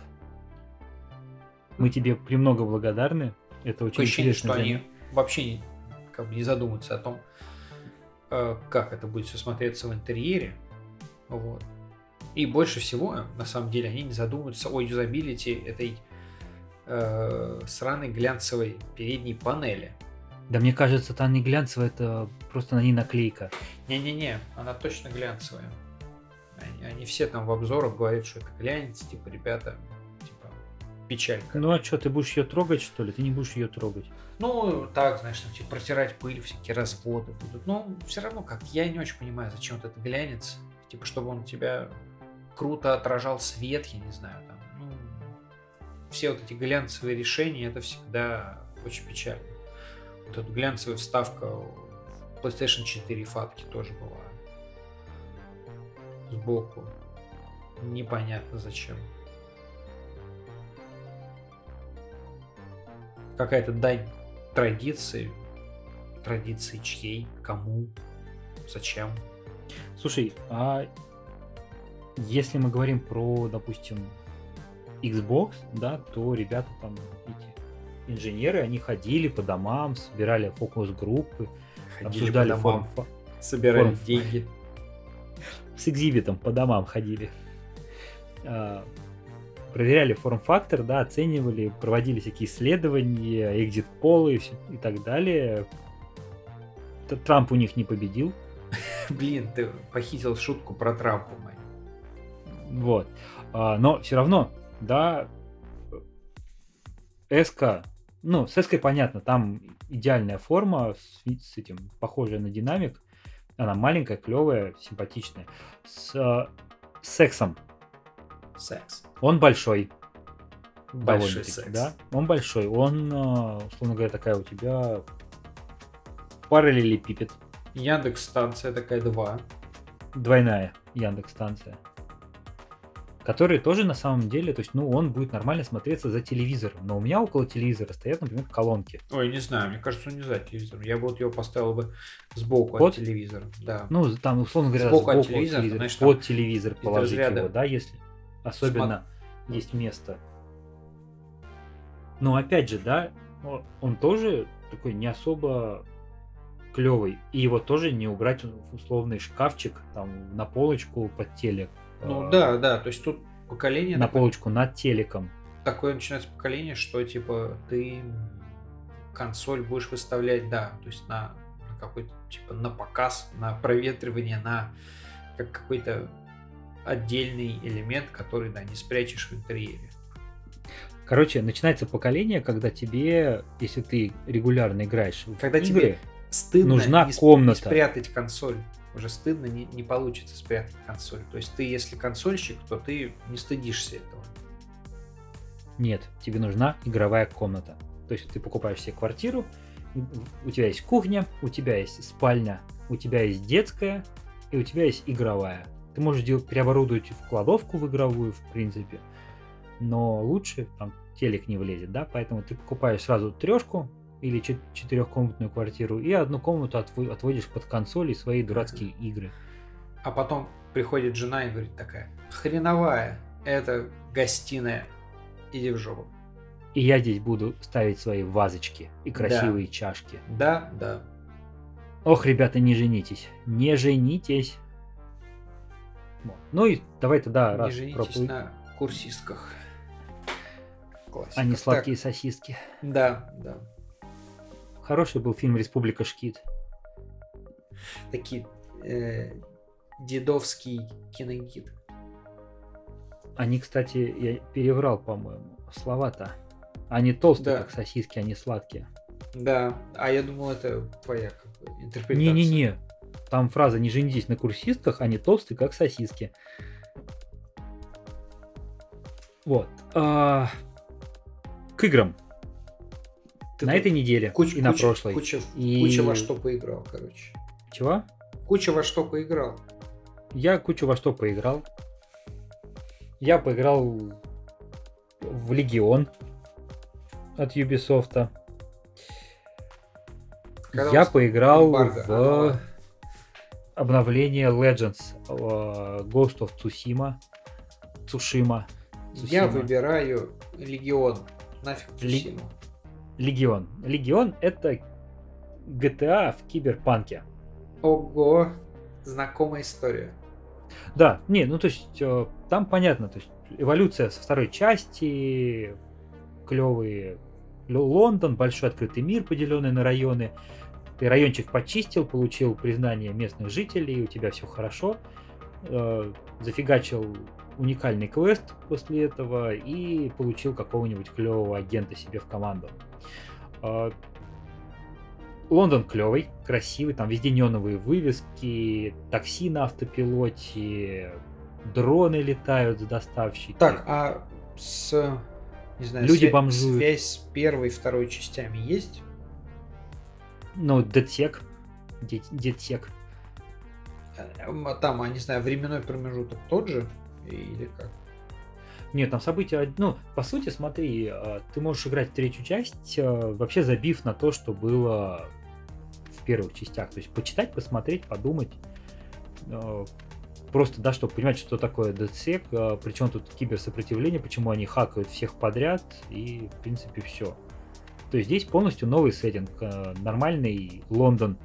Мы тебе премного благодарны. Это очень ощущение, интересно. что они вообще не, как бы не задумываются о том, э, как это будет все смотреться в интерьере. Вот. И больше всего, на самом деле, они не задумываются о юзабилити этой э, сраной глянцевой передней панели. Да мне кажется, это не глянцевая, это просто на ней наклейка. Не-не-не, она точно глянцевая. Они, они все там в обзорах говорят, что это глянец, типа, ребята, типа, печалька. Ну а что, ты будешь ее трогать, что ли? Ты не будешь ее трогать. Ну, так, знаешь, там, типа, протирать пыль, всякие разводы будут. Но все равно, как я не очень понимаю, зачем вот этот глянец. Типа, чтобы он у тебя круто отражал свет, я не знаю, там, ну, все вот эти глянцевые решения, это всегда очень печально. Вот эта глянцевая вставка в PlayStation 4 фатки тоже была сбоку. Непонятно зачем. Какая-то дань традиции. Традиции чьей, кому, зачем. Слушай, а если мы говорим про, допустим, Xbox, да, то ребята там, эти инженеры, они ходили по домам, собирали фокус-группы, обсуждали форм, собирали форм- деньги. с экзибитом по домам ходили. А, Проверяли форм-фактор, да, оценивали, проводили всякие исследования, экзит-полы и, и так далее. Трамп у них не победил. Блин, ты похитил шутку про Трампа, мать. Вот. А, но все равно, да, СК, ну, с СК понятно, там идеальная форма, с, с этим, похожая на динамик. Она маленькая, клевая, симпатичная. С э, сексом. Секс. Он большой. Большой секс. Да, он большой. Он, э, условно говоря, такая у тебя параллелепипед. Яндекс станция такая 2. Двойная Яндекс станция. Который тоже на самом деле, то есть, ну, он будет нормально смотреться за телевизором. Но у меня около телевизора стоят, например, колонки. Ой, не знаю, мне кажется, он не за телевизором. Я бы вот его поставил бы сбоку Под? от телевизора. Да. Ну, там, условно говоря, Сбоку от сбоку телевизора, знаешь, там под телевизор положить разряда его, да, если особенно есть место. Но опять же, да, он тоже такой не особо клевый. И его тоже не убрать в условный шкафчик, там, на полочку под телек. Ну э, да, да, то есть тут поколение На такое, полочку над телеком. такое начинается поколение, что типа ты консоль будешь выставлять, да, то есть на, на какой-то типа на показ, на проветривание, на как какой-то отдельный элемент, который, да, не спрячешь в интерьере. Короче, начинается поколение, когда тебе, если ты регулярно играешь в Когда игры, тебе стыдно нужна не, комната. не спрятать консоль. Уже стыдно, не, не получится спрятать консоль. То есть ты, если консольщик, то ты не стыдишься этого. Нет, тебе нужна игровая комната. То есть ты покупаешь себе квартиру, у тебя есть кухня, у тебя есть спальня, у тебя есть детская, и у тебя есть игровая. Ты можешь делать, переоборудовать в кладовку в игровую, в принципе, но лучше там телек не влезет, да, поэтому ты покупаешь сразу трешку или чет- четырехкомнатную квартиру и одну комнату отво- отводишь под консоль и свои дурацкие игры. А потом приходит жена и говорит такая, хреновая, это гостиная, иди в жопу. И я здесь буду ставить свои вазочки и Да. красивые чашки. Да, да. Ох, ребята, не женитесь. Не женитесь. Вот. Ну и давай тогда не раз женитесь проплы- на курсистках. Классика. а не Так, сладкие сосиски. Да, да. Хороший был фильм «Республика Шкит». Такие э, дедовский киногид. Они, кстати, я переврал, по-моему, слова-то. Они толстые, Да. как сосиски, они сладкие. Да, а я думал, это твоя как бы, интерпретация. Не-не-не. Там фраза «Не женитесь на курсистках, они толстые, как сосиски». Вот. А, К играм. Ты на этой неделе куча, и на куча- прошлой. Куча, И- куча во что поиграл, короче. Чего? Куча во что поиграл. Я кучу во что поиграл. Я поиграл в Легион от Ubisoft. Когда Я поиграл эмбарго? в Оно- обновление Legends э, Ghost of Tsushima. Цушима. Я Цусима. выбираю Легион. Нафиг Цусиму. Легион. Легион это GTA в киберпанке. Ого, знакомая история. Да, не, ну то есть э, там понятно, то есть эволюция со второй части, клевые Лондон, большой открытый мир, поделенный на районы. Ты райончик почистил, получил признание местных жителей, у тебя все хорошо. э, зафигачил уникальный квест после этого и получил какого-нибудь клевого агента себе в команду. Э, Лондон клевый, красивый, там везде неоновые вывески, такси на автопилоте, дроны летают доставщики. Так, а с не знаю, Люди свя- бомжуют. связь с первой и второй частями есть? Ну, детсек. Дет- Детсек. А Там, а не знаю, временной промежуток тот же? Или как? Нет, там события... Ну, по сути, смотри, э, ты можешь играть третью часть, э, вообще забив на то, что было в первых частях. То есть почитать, посмотреть, подумать. Э, Просто, да, чтобы понимать, что такое DedSec, причем тут киберсопротивление, почему они хакают всех подряд, и, в принципе, все. То есть здесь полностью новый сеттинг, нормальный Лондон.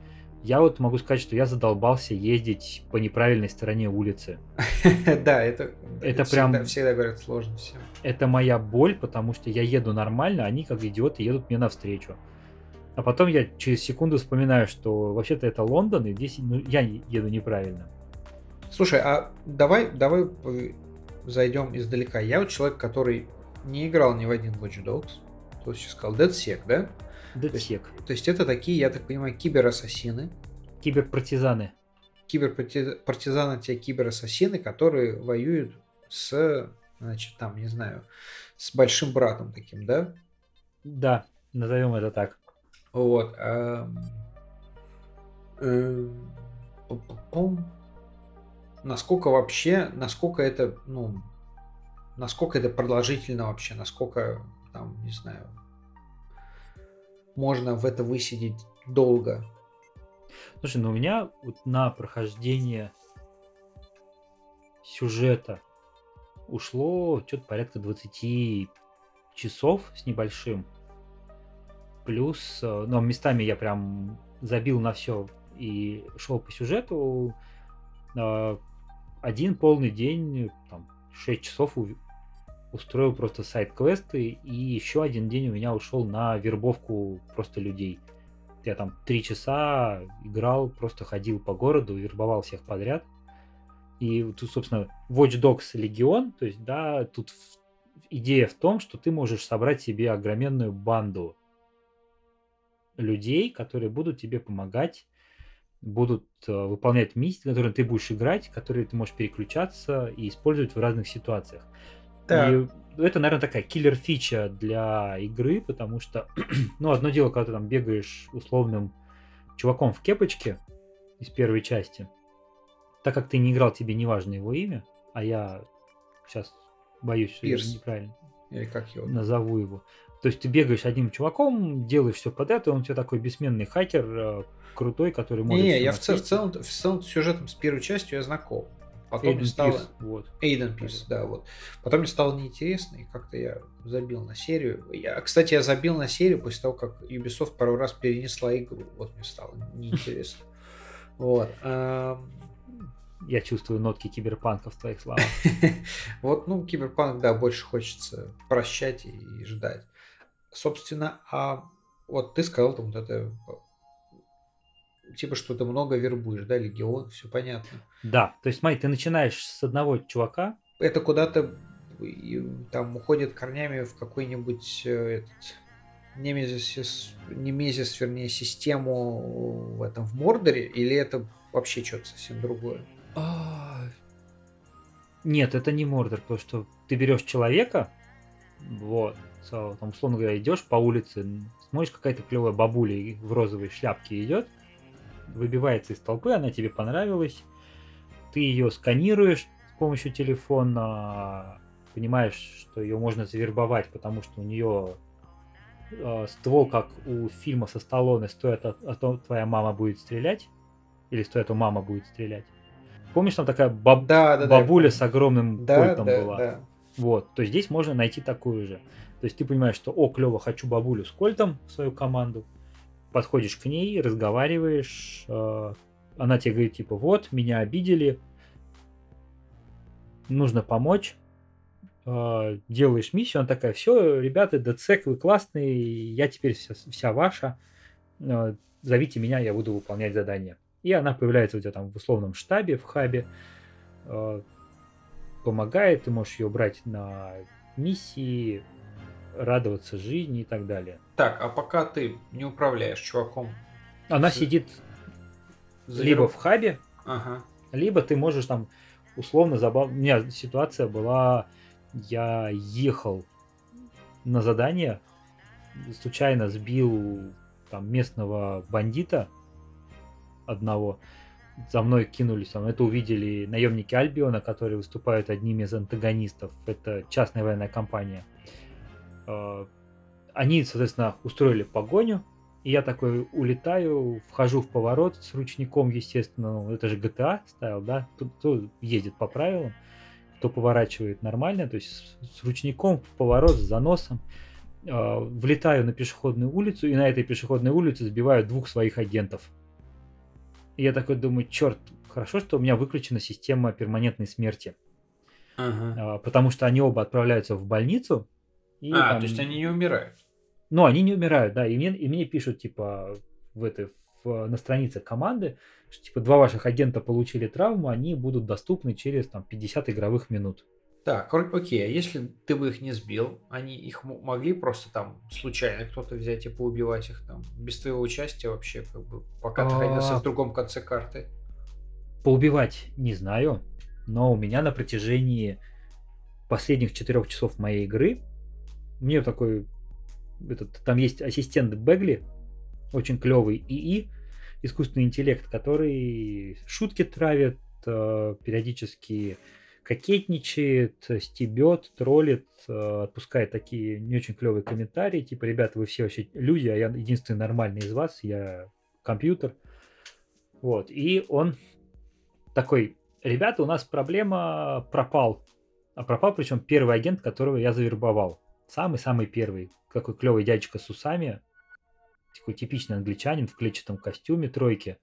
Я вот могу сказать, что я задолбался ездить по неправильной стороне улицы. Да, это, Это прям- Всегда говорят сложно всем. это моя боль, потому что я еду нормально, они как идиоты едут мне навстречу. А потом я через секунду вспоминаю, что вообще-то это Лондон, и здесь ну, я еду неправильно. Слушай, а давай, давай зайдем издалека. Я вот человек, который не играл ни в один Watch Dogs. Кто сейчас сказал? DeadSec, да? Детсек. То есть это такие, я так понимаю, киберассасины. Киберпартизаны. Киберпартизаны те киберассасины, которые воюют с, значит, там, не знаю, с большим братом таким, да? Да, назовем это так. Вот. пу-пу-пум. Насколько вообще, насколько это, ну, насколько это продолжительно вообще, насколько, там, не знаю, можно в это высидеть долго. Слушай, ну у меня вот на прохождение сюжета ушло что-то порядка 20 часов с небольшим. Плюс, ну, местами я прям забил на все и шел по сюжету. Э, Один полный день, там, 6 часов устроил просто сайт-квесты, и еще один день у меня ушел на вербовку просто людей. Я там три часа играл, просто ходил по городу, вербовал всех подряд. И тут, собственно, Watch Dogs Legion, то есть, да, тут идея в том, что ты можешь собрать себе огроменную банду людей, которые будут тебе помогать, будут э, выполнять миссии, которые ты будешь играть, которые ты можешь переключаться и использовать в разных ситуациях. Так. И это, наверное, такая киллер-фича для игры, потому что, ну, одно дело, когда ты там бегаешь условным чуваком в кепочке из первой части, так как ты не играл, тебе не важно его имя, а я сейчас боюсь, что я Пирс. неправильно Или как его? назову его. То есть ты бегаешь одним чуваком, делаешь все подряд, и он у тебя такой бессменный хакер, э, крутой, который может... Не, я в, цел- в целом, в целом с сюжетом с первой частью я знаком. Потом Эйден мне стало... Пирс, вот. Эйден Пирс, да, вот. Потом мне стало неинтересно, и как-то я забил на серию. Я, кстати, я забил на серию после того, как Ubisoft пару раз перенесла игру. Вот мне стало неинтересно. Вот. эм, Я чувствую нотки киберпанка в твоих словах. Вот, ну, Киберпанк, да, больше хочется прощать и ждать. Собственно, а вот ты сказал там вот это типа, что ты много вербуешь, да, Легион, все понятно. Да, то есть смотри, ты начинаешь с одного чувака, Это куда-то там уходит корнями в какой-нибудь э, этот немезис, немезис, вернее, систему в этом в Мордоре, или это вообще что-то совсем другое? А, Нет, это не Мордор, потому что ты берешь человека, вот, so, там, условно говоря, идешь по улице, смотришь, какая-то клевая бабуля в розовой шляпке идет, выбивается из толпы, она тебе понравилась, ты ее сканируешь с помощью телефона, понимаешь, что ее можно завербовать, потому что у нее э, ствол, как у фильма со Сталлоне, стоит, а, а то твоя мама будет стрелять, или стоит, а мама будет стрелять. Помнишь, там такая баб- Да, да, да. бабуля с огромным Да, кольтом да, была? да. Вот, то есть здесь можно найти такую же. То есть ты понимаешь, что, о, клево, хочу бабулю с кольтом в свою команду. Подходишь к ней, разговариваешь, э, она тебе говорит, типа, вот, меня обидели, нужно помочь. Э, делаешь миссию, она такая, все, ребята, ДЦК, вы классные, я теперь вся, вся ваша, Э, зовите меня, я буду выполнять задание. И она появляется у тебя там в условном штабе, в хабе, э, помогает, ты можешь ее брать на миссии, радоваться жизни и так далее. Так, а пока ты не управляешь чуваком, Она сидит либо в хабе, Ага. либо ты можешь там условно забав... У меня ситуация была, я ехал на задание, случайно сбил там местного бандита одного, за мной кинулись, там, это увидели наемники Альбиона, которые выступают одними из антагонистов, это частная военная компания. Э, Они, соответственно, устроили погоню, и я такой улетаю, вхожу в поворот с ручником, естественно, ну, это же GTA ставил, да, кто, кто ездит по правилам, кто поворачивает нормально, то есть с, с ручником в поворот, с заносом, э, влетаю на пешеходную улицу, и на этой пешеходной улице сбиваю двух своих агентов. И я такой думаю, черт, хорошо, что у меня выключена система перманентной смерти, Ага. э, потому что они оба отправляются в больницу. и А, там- то есть они не умирают. Ну, они не умирают, да, и мне, и мне пишут, типа, в этой, в, на странице команды, что, типа, два ваших агента получили травму, они будут доступны через, там, 50 игровых минут. Так, окей, а если ты бы их не сбил, они их могли просто там случайно кто-то взять и поубивать их там, без твоего участия вообще, как бы, пока ты А. находился в другом конце карты? Поубивать не знаю, но у меня на протяжении последних четырех часов моей игры, мне такой, этот, там есть ассистент Бегли, очень клевый ИИ, искусственный интеллект, который шутки травит, э, периодически кокетничает, стебет, троллит, э, отпускает такие не очень клевые комментарии, типа, ребята, вы все вообще люди, а я единственный нормальный из вас, я компьютер. Вот, и он такой, ребята, у нас проблема пропал. А пропал причем первый агент, которого я завербовал. Самый-самый первый. Какой клевый дядечка с усами. Такой типичный англичанин в клетчатом костюме тройки.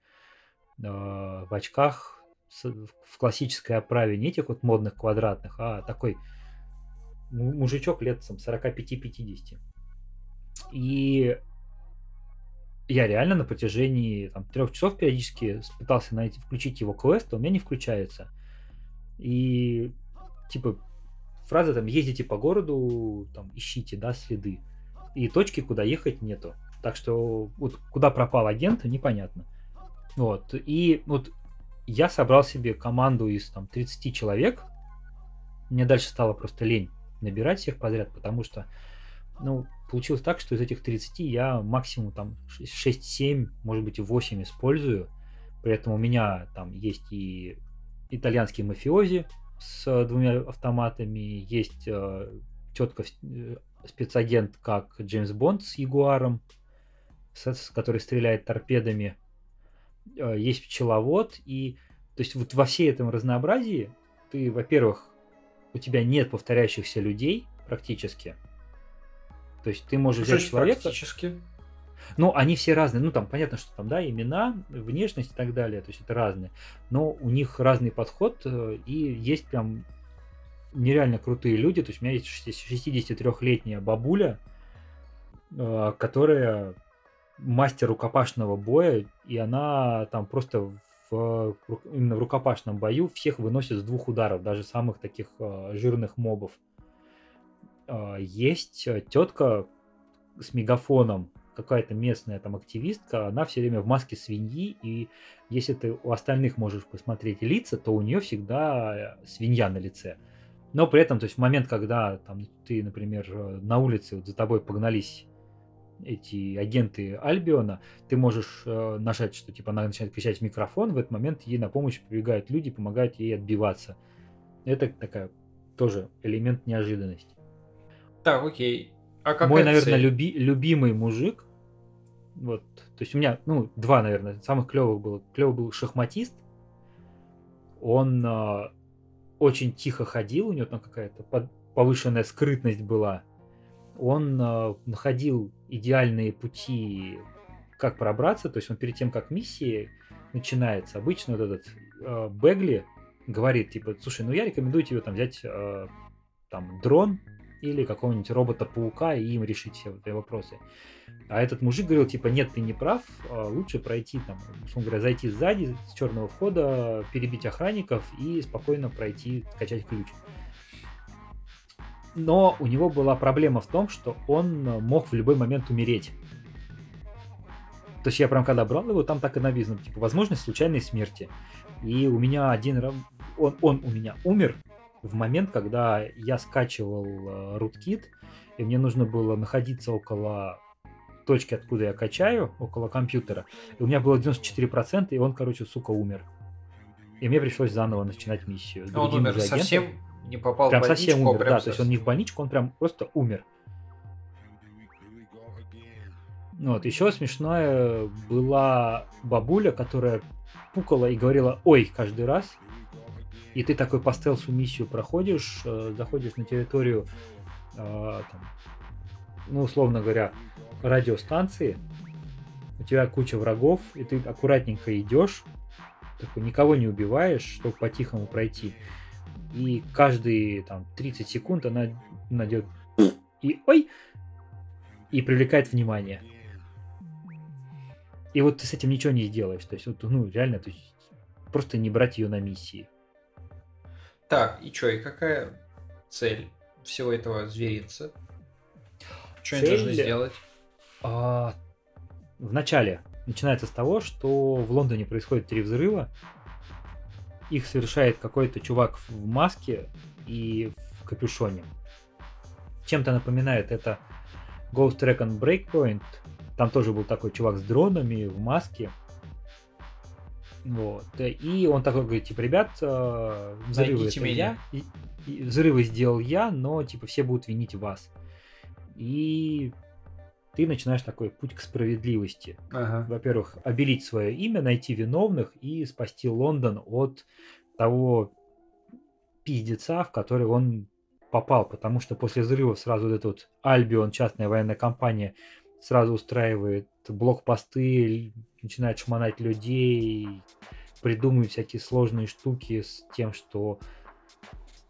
э, в очках в классической оправе. Не этих вот модных квадратных, а такой му- мужичок лет там, 45-50. И я реально на протяжении там, трех часов периодически пытался найти, включить его квест, а у меня не включается. И типа фраза там ездите по городу, там ищите, да, следы. И точки, куда ехать, нету. Так что вот куда пропал агент, непонятно. Вот. И вот я собрал себе команду из там 30 человек. Мне дальше стало просто лень набирать всех подряд, потому что ну, получилось так, что из этих 30 я максимум там 6-7, может быть и 8 использую. При этом у меня там есть и итальянский мафиози с двумя автоматами, есть э, четко э, спецагент, как Джеймс Бонд с Ягуаром, с, который стреляет торпедами. Э, есть пчеловод, и то есть вот во всей этом разнообразии ты, во-первых, у тебя нет повторяющихся людей практически. То есть ты можешь Что взять человека. практически? Ну, они все разные. Ну, там понятно, что там, да, имена, внешность и так далее. То есть это разные. Но у них разный подход. э, И есть прям нереально крутые люди. То есть у меня есть 63-летняя бабуля, э, которая мастер рукопашного боя, и она там просто в, именно в рукопашном бою всех выносит с двух ударов, даже самых таких э, жирных мобов. Есть тетка с мегафоном, какая-то местная там активистка, она все время в маске свиньи, и если ты у остальных можешь посмотреть лица, то у нее всегда э, свинья на лице. Но при этом, то есть в момент, когда там ты, например, э, на улице вот за тобой погнались эти агенты Альбиона, ты можешь э, нажать, что типа она начинает кричать в микрофон, в этот момент ей на помощь прибегают люди, помогают ей отбиваться. Это такая тоже элемент неожиданности. Так, окей. А какая Мой, наверное, цель? люби- любимый мужик. Вот, то есть у меня, ну, два, наверное, самых клевых было. Клевый был шахматист. Он а, очень тихо ходил, у него там какая-то под- повышенная скрытность была. Он а, находил идеальные пути, как пробраться. То есть он перед тем, как миссия начинается, обычно вот этот а, Бегли говорит, типа, слушай, ну я рекомендую тебе там взять а, там дрон или какого-нибудь робота-паука и им решить все эти вопросы. А этот мужик говорил, типа, нет, ты не прав, а лучше пройти там, условно говоря, зайти сзади с черного входа, перебить охранников и спокойно пройти, скачать ключ. Но у него была проблема в том, что он мог в любой момент умереть. То есть я прям когда брал его, там так и написано, типа, возможность случайной смерти. И у меня один раз, он, он у меня умер в момент, когда я скачивал э, rootkit, и мне нужно было находиться около точки, откуда я качаю, около компьютера. И у меня было 94%, и он, короче, сука, умер. И мне пришлось заново начинать миссию. А он умер совсем не попал прям в больничку, совсем умер, прям да. То есть он не в больничку, он прям просто умер. Вот, еще смешная была бабуля, которая пукала и говорила «Ой!» каждый раз. И ты такой по стелсу миссию проходишь, э, заходишь на территорию, э, там, ну, условно говоря, радиостанции, у тебя куча врагов, и ты аккуратненько идешь, такой, никого не убиваешь, чтобы по-тихому пройти. И каждые там 30 секунд она, делает и ой, и привлекает внимание. И вот ты с этим ничего не сделаешь. То есть, вот, ну, реально, то есть, просто не брать ее на миссии. Так, и что, и какая цель всего этого зверинца? Что они должны сделать? А, в начале начинается с того, что в Лондоне происходит три взрыва. Их совершает какой-то чувак в маске и в капюшоне. Чем-то напоминает это Ghost Recon Breakpoint. Там тоже был такой чувак с дронами в маске. Вот. И он такой говорит, типа, ребят, э, взрывы это меня». я, и- и взрывы сделал я, но типа все будут винить вас. И ты начинаешь такой путь к справедливости. Ага. Во-первых, обелить свое имя, найти виновных и спасти Лондон от того пиздеца, в который он попал. Потому что после взрыва сразу вот этот вот Альбион, частная военная компания, сразу устраивает блокпосты, начинает шмонать людей, придумывает всякие сложные штуки с тем, что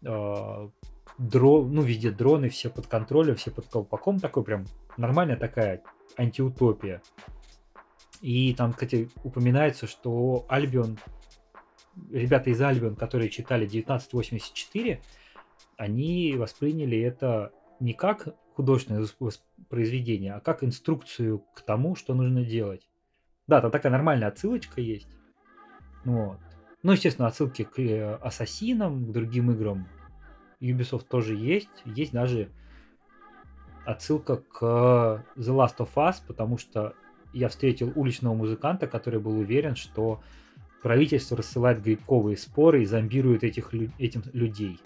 э, дро, ну, везде дроны, все под контролем, все под колпаком, такой прям нормальная такая антиутопия. И там, кстати, упоминается, что Альбион, ребята из Альбион, которые читали 1984, они восприняли это не как художественное произведение, а как инструкцию к тому, что нужно делать. Да, там такая нормальная отсылочка есть. Вот. Ну, естественно, отсылки к э, Ассасинам, к другим играм Ubisoft тоже есть. Есть даже отсылка к The Last of Us, потому что я встретил уличного музыканта, который был уверен, что правительство рассылает грибковые споры и зомбирует этих, этим людей.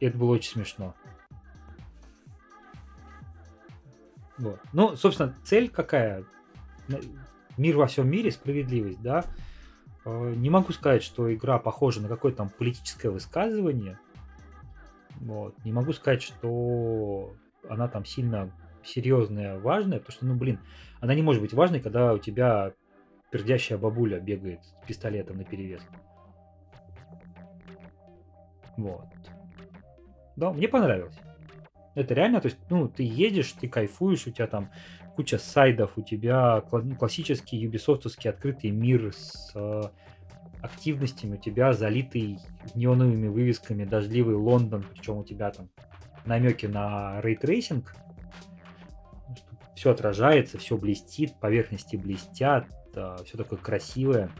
И это было очень смешно. Вот. Ну, собственно, цель какая? Мир во всем мире, справедливость, да? Э, Не могу сказать, что игра похожа на какое-то там политическое высказывание. Вот. Не могу сказать, что она там сильно серьезная, важная, потому что, ну, блин, она не может быть важной, когда у тебя пердящая бабуля бегает с пистолетом на перевес. Вот. Да, мне понравилось. Это реально, то есть, ну, ты едешь, ты кайфуешь, у тебя там куча сайдов, у тебя ну, классический юбисофтовский открытый мир с э, активностями, у тебя залитый неоновыми вывесками дождливый Лондон, причем у тебя там намеки на рейтрейсинг. Все отражается, все блестит, поверхности блестят, все такое красивое.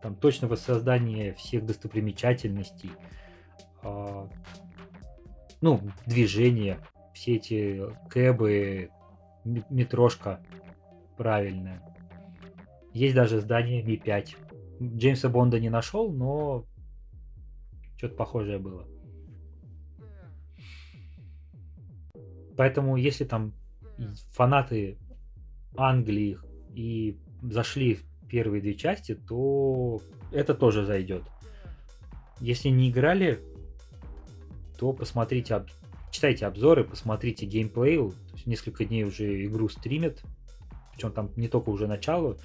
Там точно воссоздание всех достопримечательностей. а, ну, движение, все эти кэбы, метрошка правильная. Есть даже здание Ми-5. Джеймса Бонда не нашел, но что-то похожее было. Поэтому, если там фанаты Англии и зашли в первые две части, то это тоже зайдет. Если не играли, то посмотрите, читайте обзоры, посмотрите геймплей. Несколько дней уже игру стримят. Причем там не только уже начало.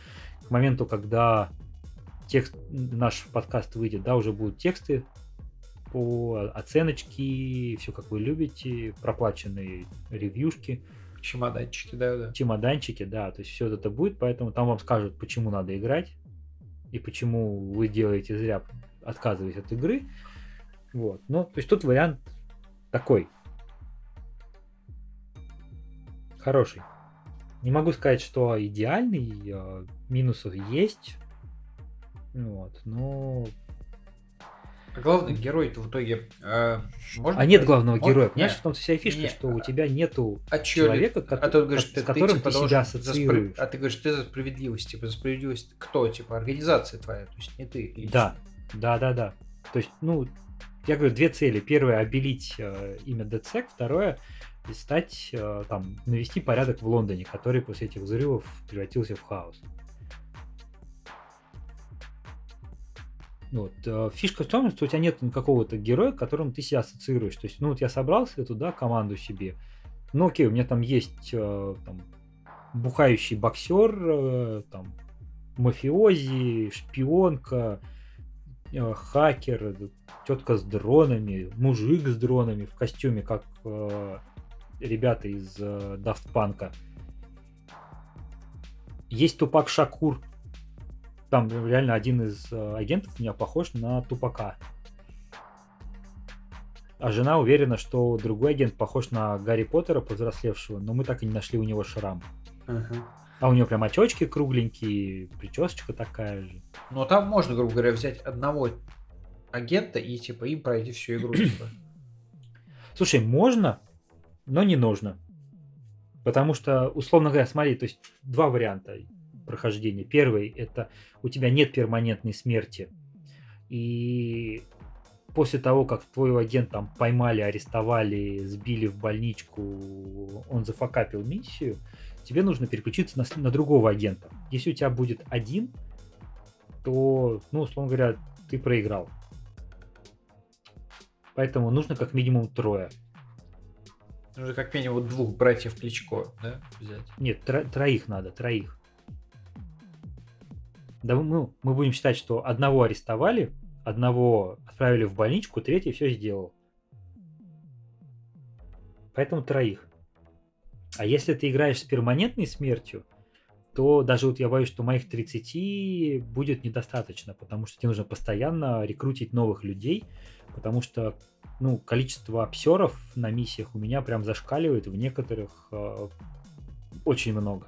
К моменту, когда текст, наш подкаст выйдет, да, уже будут тексты по оценочке, все как вы любите, проплаченные ревьюшки. Чемоданчики, да, да. Чемоданчики, да, то есть все это будет, поэтому там вам скажут, почему надо играть и почему вы делаете зря, отказываясь от игры. Вот. Ну, то есть тут вариант такой. Хороший. Не могу сказать, что идеальный, э, минусов есть. Вот, но а главный герой-то в итоге... Э, можно а нет главного можно? героя. Понимаешь, нет. в том вся фишка, нет. что у тебя нету а человека, ко- а ты говоришь, с которым ты, ты себя ассоциируешь. За, а ты говоришь, ты за справедливость. Типа, за справедливость кто? Типа, организация твоя, то есть не ты лично. Да, да, да, да. То есть, ну, я говорю, две цели. Первое, обелить э, имя DedSec. Второе, стать, э, там, навести порядок в Лондоне, который после этих взрывов превратился в хаос. Вот. Э, фишка в том, что у тебя нет какого-то героя, которым ты себя ассоциируешь. То есть, ну вот я собрался туда команду себе. Ну окей, у меня там есть э, там, бухающий боксер, там, мафиози, шпионка, хакер, тетка с дронами, мужик с дронами в костюме, как ребята из Daft Punk. Есть Тупак Шакур, там реально один из э, агентов у меня похож на тупака. А жена уверена, что другой агент похож на Гарри Поттера повзрослевшего, но мы так и не нашли у него шрам. Uh-huh. А у него прям очечки кругленькие, причесочка такая же. Ну, там можно, грубо говоря, взять одного агента и, типа, им пройти всю игру. Типа. Слушай, можно, но не нужно. Потому что, условно говоря, смотри, то есть два варианта прохождения. Первый – это у тебя нет перманентной смерти. И после того, как твой агент там поймали, арестовали, сбили в больничку, он зафакапил миссию, тебе нужно переключиться на, на другого агента. Если у тебя будет один, то, ну, условно говоря, ты проиграл. Поэтому нужно как минимум трое. Нужно как минимум двух братьев Кличко, да, взять? Нет, тро- троих надо, троих да, ну, мы будем считать, что одного арестовали, одного отправили в больничку, третий все сделал. Поэтому троих. А если ты играешь с перманентной смертью, то даже вот я боюсь, что моих 30 будет недостаточно, потому что тебе нужно постоянно рекрутить новых людей, потому что ну, количество обсеров на миссиях у меня прям зашкаливает, в некоторых э, очень много.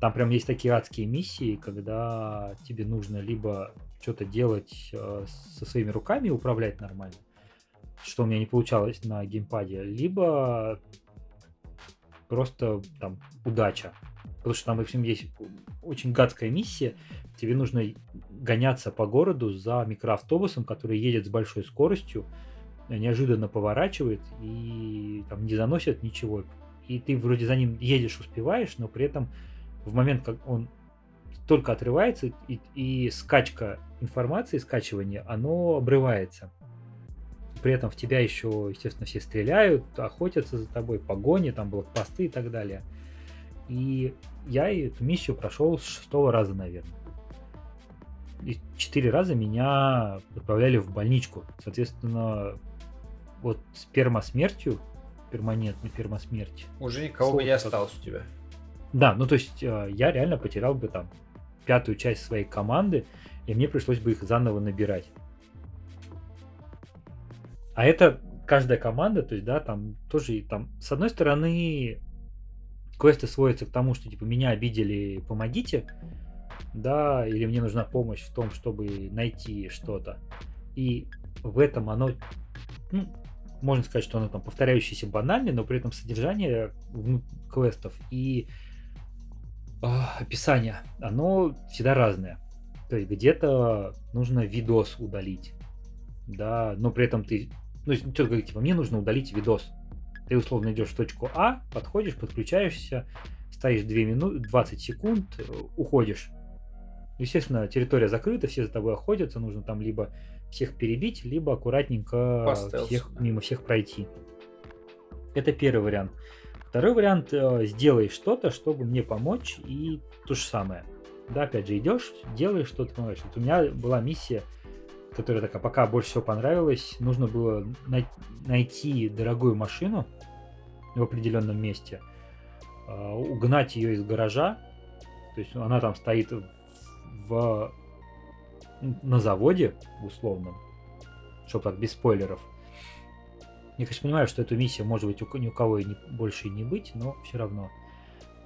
Там прям есть такие адские миссии, когда тебе нужно либо что-то делать э, со своими руками, управлять нормально, что у меня не получалось на геймпаде, либо просто там удача. Потому что там, в общем, есть очень гадская миссия. Тебе нужно гоняться по городу за микроавтобусом, который едет с большой скоростью, неожиданно поворачивает и там не заносит ничего. И ты вроде за ним едешь, успеваешь, но при этом в момент, как он только отрывается, и, и скачка информации, скачивание, оно обрывается. При этом в тебя еще, естественно, все стреляют, охотятся за тобой, погони, там блокпосты и так далее. И я эту миссию прошел с шестого раза, наверное. И четыре раза меня отправляли в больничку. Соответственно, вот с пермосмертью, перманентной пермосмерть. Уже никого не осталось у тебя. Да, ну то есть э, я реально потерял бы там пятую часть своей команды, и мне пришлось бы их заново набирать. А это каждая команда, то есть, да, там тоже там, с одной стороны, квесты сводятся к тому, что типа меня обидели, помогите, да, или мне нужна помощь в том, чтобы найти что-то. И в этом оно, ну, можно сказать, что оно там повторяющееся банальное, но при этом содержание квестов и описание, оно всегда разное. То есть где-то нужно видос удалить, да, но при этом ты, ну, типа, мне нужно удалить видос. Ты условно идешь в точку А, подходишь, подключаешься, стоишь 2 минуты, 20 секунд, э, уходишь. Естественно, территория закрыта, все за тобой охотятся, нужно там либо всех перебить, либо аккуратненько всех, мимо всех пройти. Это первый вариант. Второй вариант, э, сделай что-то, чтобы мне помочь, и то же самое. Да, опять же, идешь, делаешь что-то, помогаешь. Вот у меня была миссия, которая такая пока больше всего понравилась, нужно было най- найти дорогую машину в определенном месте, э, угнать ее из гаража, то есть она там стоит в, на заводе условном, чтобы так без спойлеров. Я, конечно, понимаю, что эту миссию может быть у, ни у кого и не, больше и не быть, но все равно.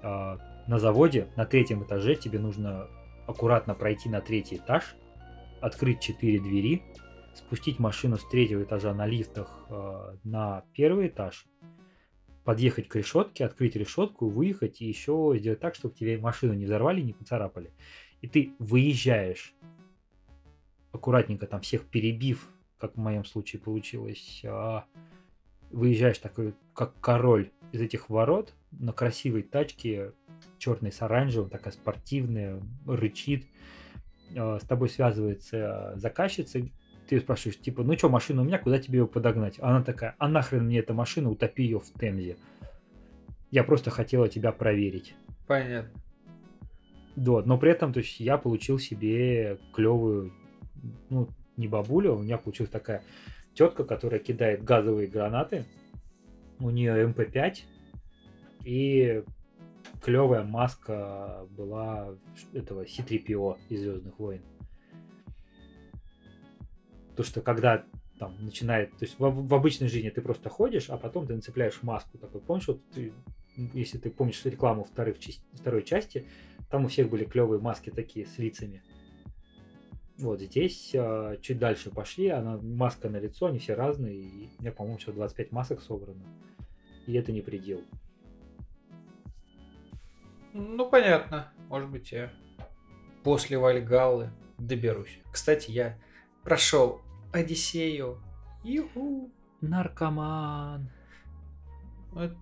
Э, на заводе на третьем этаже тебе нужно аккуратно пройти на третий этаж, открыть четыре двери, спустить машину с третьего этажа на лифтах э, на первый этаж, подъехать к решетке, открыть решетку, выехать и еще сделать так, чтобы тебе машину не взорвали, не поцарапали. И ты выезжаешь, аккуратненько там всех перебив, как в моем случае получилось, а, выезжаешь такой, как король из этих ворот на красивой тачке, черной с оранжевым, такая спортивная, рычит, а, с тобой связывается заказчица, ты ее спрашиваешь, типа, ну что, машина у меня, куда тебе ее подогнать? Она такая, а нахрен мне эта машина, утопи ее в Темзе. Я просто хотела тебя проверить. Понятно. Да, но при этом, то есть, я получил себе клевую, ну, не бабуля, у меня получилась такая тетка, которая кидает газовые гранаты. У нее МП5 и клевая маска была этого C3PO из Звездных войн. То, что когда там начинает, то есть в, в обычной жизни ты просто ходишь, а потом ты нацепляешь маску такой. Помнишь, вот ты, если ты помнишь рекламу вторых, второй части, там у всех были клевые маски такие с лицами. Вот здесь а, чуть дальше пошли, она маска на лицо, они все разные. И у меня, по-моему, сейчас 25 масок собрано. И это не предел. Ну, понятно. Может быть, я после Вальгаллы доберусь. Кстати, я прошел Одиссею. Юху. Наркоман.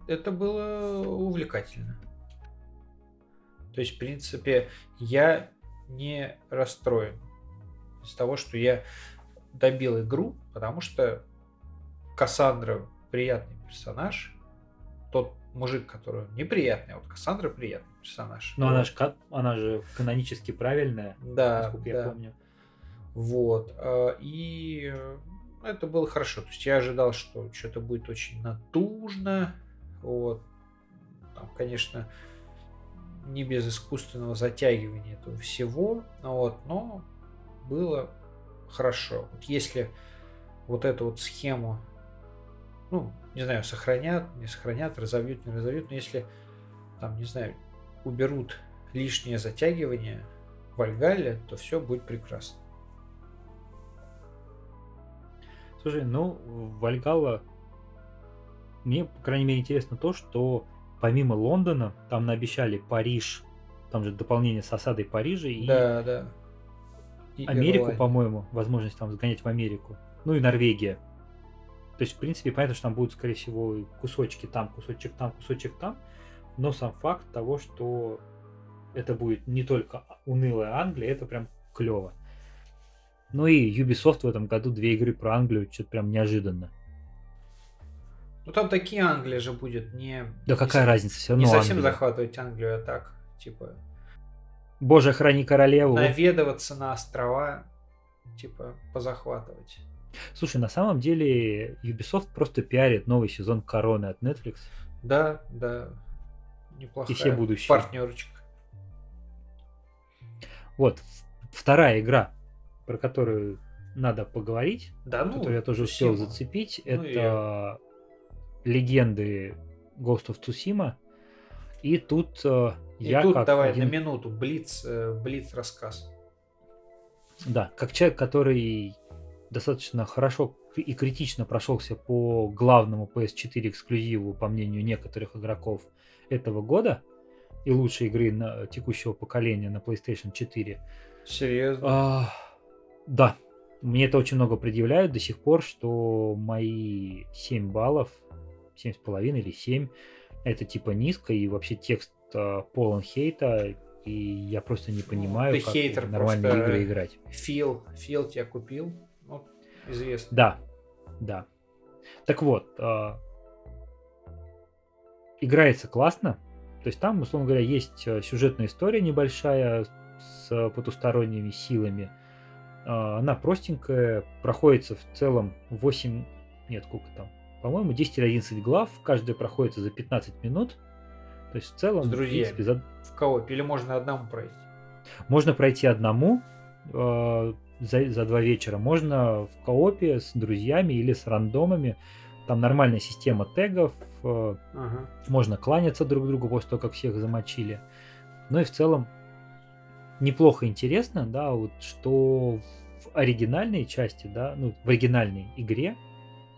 Это было увлекательно. То есть, в принципе, я не расстроен из того, что я добил игру, потому что Кассандра приятный персонаж. Тот мужик, который неприятный, а вот Кассандра приятный персонаж. Но вот. она же, она же канонически правильная, да, насколько да. я помню. Вот. А, и это было хорошо. То есть я ожидал, что что-то будет очень натужно. Вот. Там, конечно, не без искусственного затягивания этого всего. Вот, но было хорошо. Вот если вот эту вот схему, ну, не знаю, сохранят, не сохранят, разовьют, не разовьют, но если, там, не знаю, уберут лишнее затягивание в Альгале, то все будет прекрасно. Слушай, ну, Вальгала, мне, по крайней мере, интересно то, что помимо Лондона, там наобещали Париж, там же дополнение с осадой Парижа и да, да. И Америку, по-моему, возможность там сгонять в Америку. Ну и Норвегия. То есть, в принципе, понятно, что там будут, скорее всего, кусочки там, кусочек там, кусочек там. Но сам факт того, что это будет не только унылая Англия, это прям клево. Ну и Ubisoft в этом году две игры про Англию, что-то прям неожиданно. Ну там такие Англия же будет не... Да не какая со... разница, все равно Не совсем Англия. захватывать Англию, а так, типа... Боже, храни королеву. Наведываться на острова, типа, позахватывать. Слушай, на самом деле Ubisoft просто пиарит новый сезон Короны от Netflix. Да, да. Неплохая И все будущие. партнерочка. Вот, вторая игра, про которую надо поговорить, Да, ну, которую я тоже успел зацепить, Ну, это легенды Ghost of Tsushima. И тут э, И я тут как давай один- на минуту, блиц, э, блиц рассказ. Да, как человек, который достаточно хорошо и критично прошелся по главному PS4 эксклюзиву, по мнению некоторых игроков этого года, и лучшей игры на текущего поколения на PlayStation 4. Серьезно? А, да, мне это очень много предъявляют до сих пор, что мои 7 баллов, 7,5 или 7, это типа низко, и вообще текст а, полон хейта, и я просто не понимаю, ты как хейтер нормальные просто. игры играть. Фил, Фил тебя купил. Ну, известно. Да, да. Так вот, а, играется классно. То есть там, условно говоря, есть э, сюжетная история небольшая с потусторонними силами. А, Она простенькая, проходится в целом 8, нет, сколько там, по-моему, 10 или 11 глав, каждая проходится за 15 минут. То есть в целом, С в друзьями. принципе, за- В коопе или можно одному пройти? можно пройти одному э, за, за два вечера, можно в коопе с друзьями или с рандомами. Там нормальная система тегов, э, Ага. можно кланяться друг другу после того, как всех замочили. Ну и в целом неплохо интересно, да, вот что в оригинальной части, да, ну, в оригинальной игре,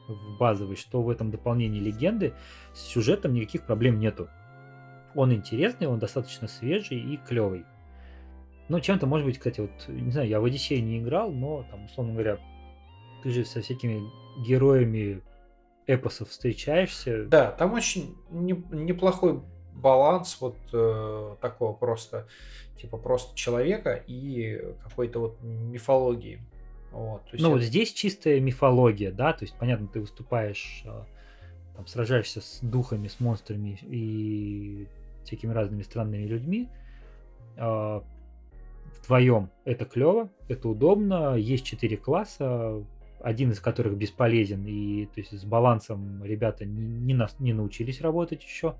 в базовой, что в этом дополнении легенды, с сюжетом никаких проблем нету. Он интересный, он достаточно свежий и клевый. Ну, чем-то, может быть, кстати, вот, не знаю, я в Одиссею не играл, но, там, условно говоря, ты же со всякими героями эпосов встречаешься. Да, там очень не- неплохой баланс вот э, такого просто, типа просто человека и какой-то вот мифологии. Вот, Ну, вот это- здесь чистая мифология, да, то есть, понятно, ты выступаешь, а, там, сражаешься с духами, с монстрами и всякими разными странными людьми. А, Вдвоем это клево, это удобно, есть четыре класса, один из которых бесполезен, и то есть с балансом ребята не, не, нас- не научились работать еще.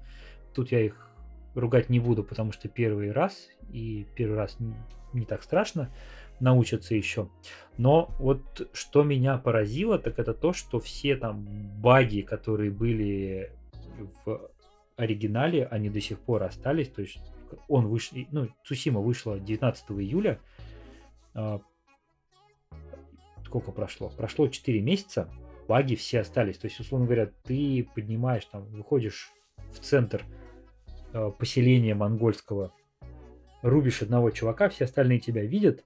Тут я их ругать не буду, потому что первый раз, и первый раз не, не так страшно, научатся еще. Но вот что меня поразило, так это то, что все там баги, которые были в оригинале, они до сих пор остались. То есть он вышел, ну, Цусима вышла 19 июля. А, Сколько прошло? Прошло 4 месяца, баги все остались. То есть, условно говоря, ты поднимаешь там, выходишь в центр э, поселения монгольского, рубишь одного чувака, все остальные тебя видят,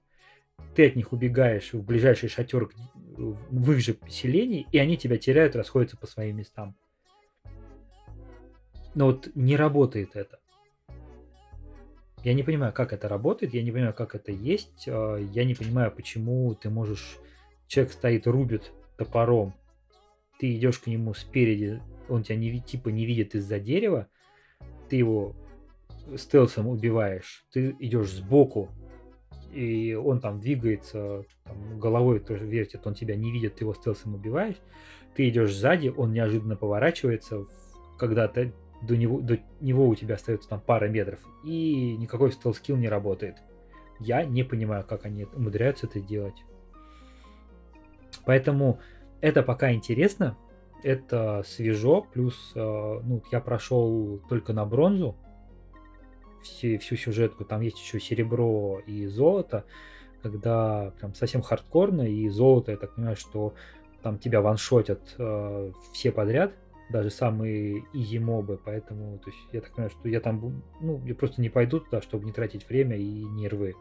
ты от них убегаешь в ближайший шатер в их же поселении, и они тебя теряют, расходятся по своим местам. Но вот не работает это. Я не понимаю, как это работает, я не понимаю, как это есть, э, я не понимаю, почему ты можешь... Человек стоит, рубит топором, ты идешь к нему спереди, он тебя не, типа не видит из-за дерева, ты его стелсом убиваешь, ты идешь сбоку, и он там двигается, там, головой тоже вертит, он тебя не видит, ты его стелсом убиваешь, ты идешь сзади, он неожиданно поворачивается, когда ты до него, до него у тебя остается там пара метров, и никакой стелс-скилл не работает. Я не понимаю, как они умудряются это делать. Поэтому это пока интересно, это свежо, плюс э, ну, я прошел только на бронзу, все, всю сюжетку, там есть еще серебро и золото, когда прям совсем хардкорно, и золото, я так понимаю, что там тебя ваншотят э, все подряд, даже самые изи мобы, поэтому, то есть, я так понимаю, что я там, ну, я просто не пойду туда, чтобы не тратить время и нервы,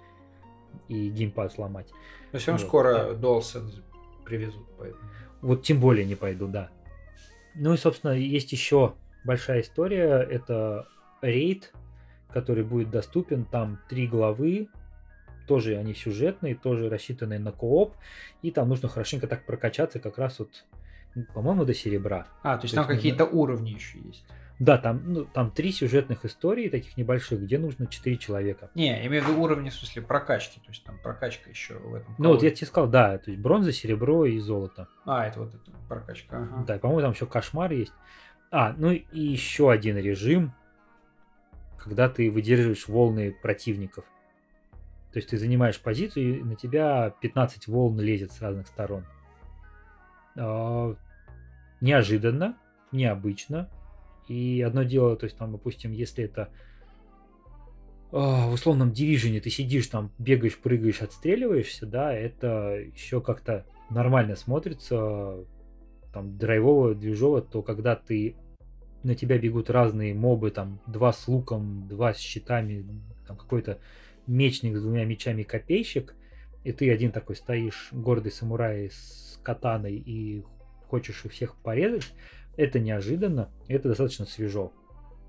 и геймпад сломать. Но все равно Вот, скоро. DualSense привезут, поэтому. Вот тем более не пойду, да. Ну и, собственно, есть еще большая история. Это рейд, который будет доступен. Там три главы. Тоже они сюжетные, тоже рассчитанные на кооп. И там нужно хорошенько так прокачаться как раз вот, ну, по-моему, до серебра. А, то есть То там какие-то уровни еще есть. Да, там, ну, там три сюжетных истории, таких небольших, где нужно четыре человека. Не, я имею в виду уровни в смысле прокачки. То есть там прокачка еще в этом. Ну вот я тебе сказал, да, то есть бронза, серебро и золото. А, это вот эта прокачка. Ага. Да, по-моему, там еще кошмар есть. А, ну и еще один режим, когда ты выдерживаешь волны противников. То есть ты занимаешь позицию, и на тебя 15 волн лезет с разных сторон. Неожиданно, необычно. И одно дело, то есть там, допустим, если это а, в условном дивижене ты сидишь там, бегаешь, прыгаешь, отстреливаешься, да, это еще как-то нормально смотрится, там, драйвово, движово, то когда ты на тебя бегут разные мобы, там, два с луком, два с щитами, там, какой-то мечник с двумя мечами копейщик, и ты один такой стоишь, гордый самурай с катаной, и хочешь их всех порезать, это неожиданно, это достаточно свежо.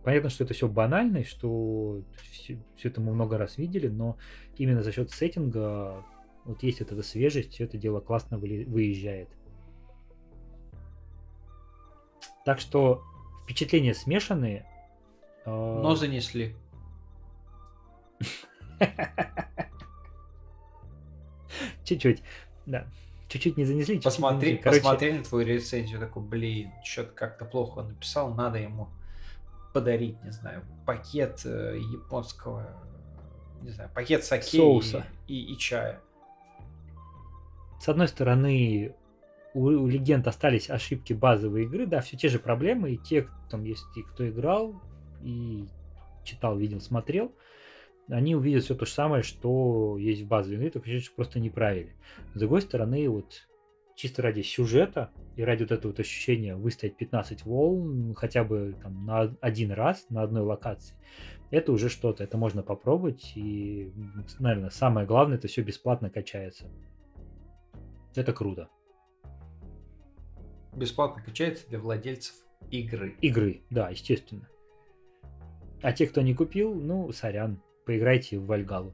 Понятно, что это все банально, что все, это мы много раз видели, но именно за счет сеттинга вот есть вот эта свежесть, все это дело классно выезжает. Так что впечатления смешанные. э, Но занесли. Чуть-чуть. Да. Чуть-чуть не занесли, чуть-чуть Посмотри, занесли. Короче, посмотри на твою рецензию, такой, блин, что-то как-то плохо написал, надо ему подарить, не знаю, пакет э, японского, не знаю, пакет саке Соуса. И, и, и чая. с одной стороны, у, у легенд остались ошибки базовой игры, да, все те же проблемы, и те, кто там есть, и кто играл, и читал, видел, смотрел, они увидят все то же самое, что есть в базовой игре, только чуть-чуть просто не правили. С другой стороны, вот чисто ради сюжета и ради вот этого вот ощущения выстоять 15 волн хотя бы там на один раз на одной локации, это уже что-то, это можно попробовать, и, наверное, самое главное, это все бесплатно качается. Это круто. Бесплатно качается для владельцев игры. Игры, да, естественно. А те, кто не купил, ну, сорян, поиграйте в Вальгалу.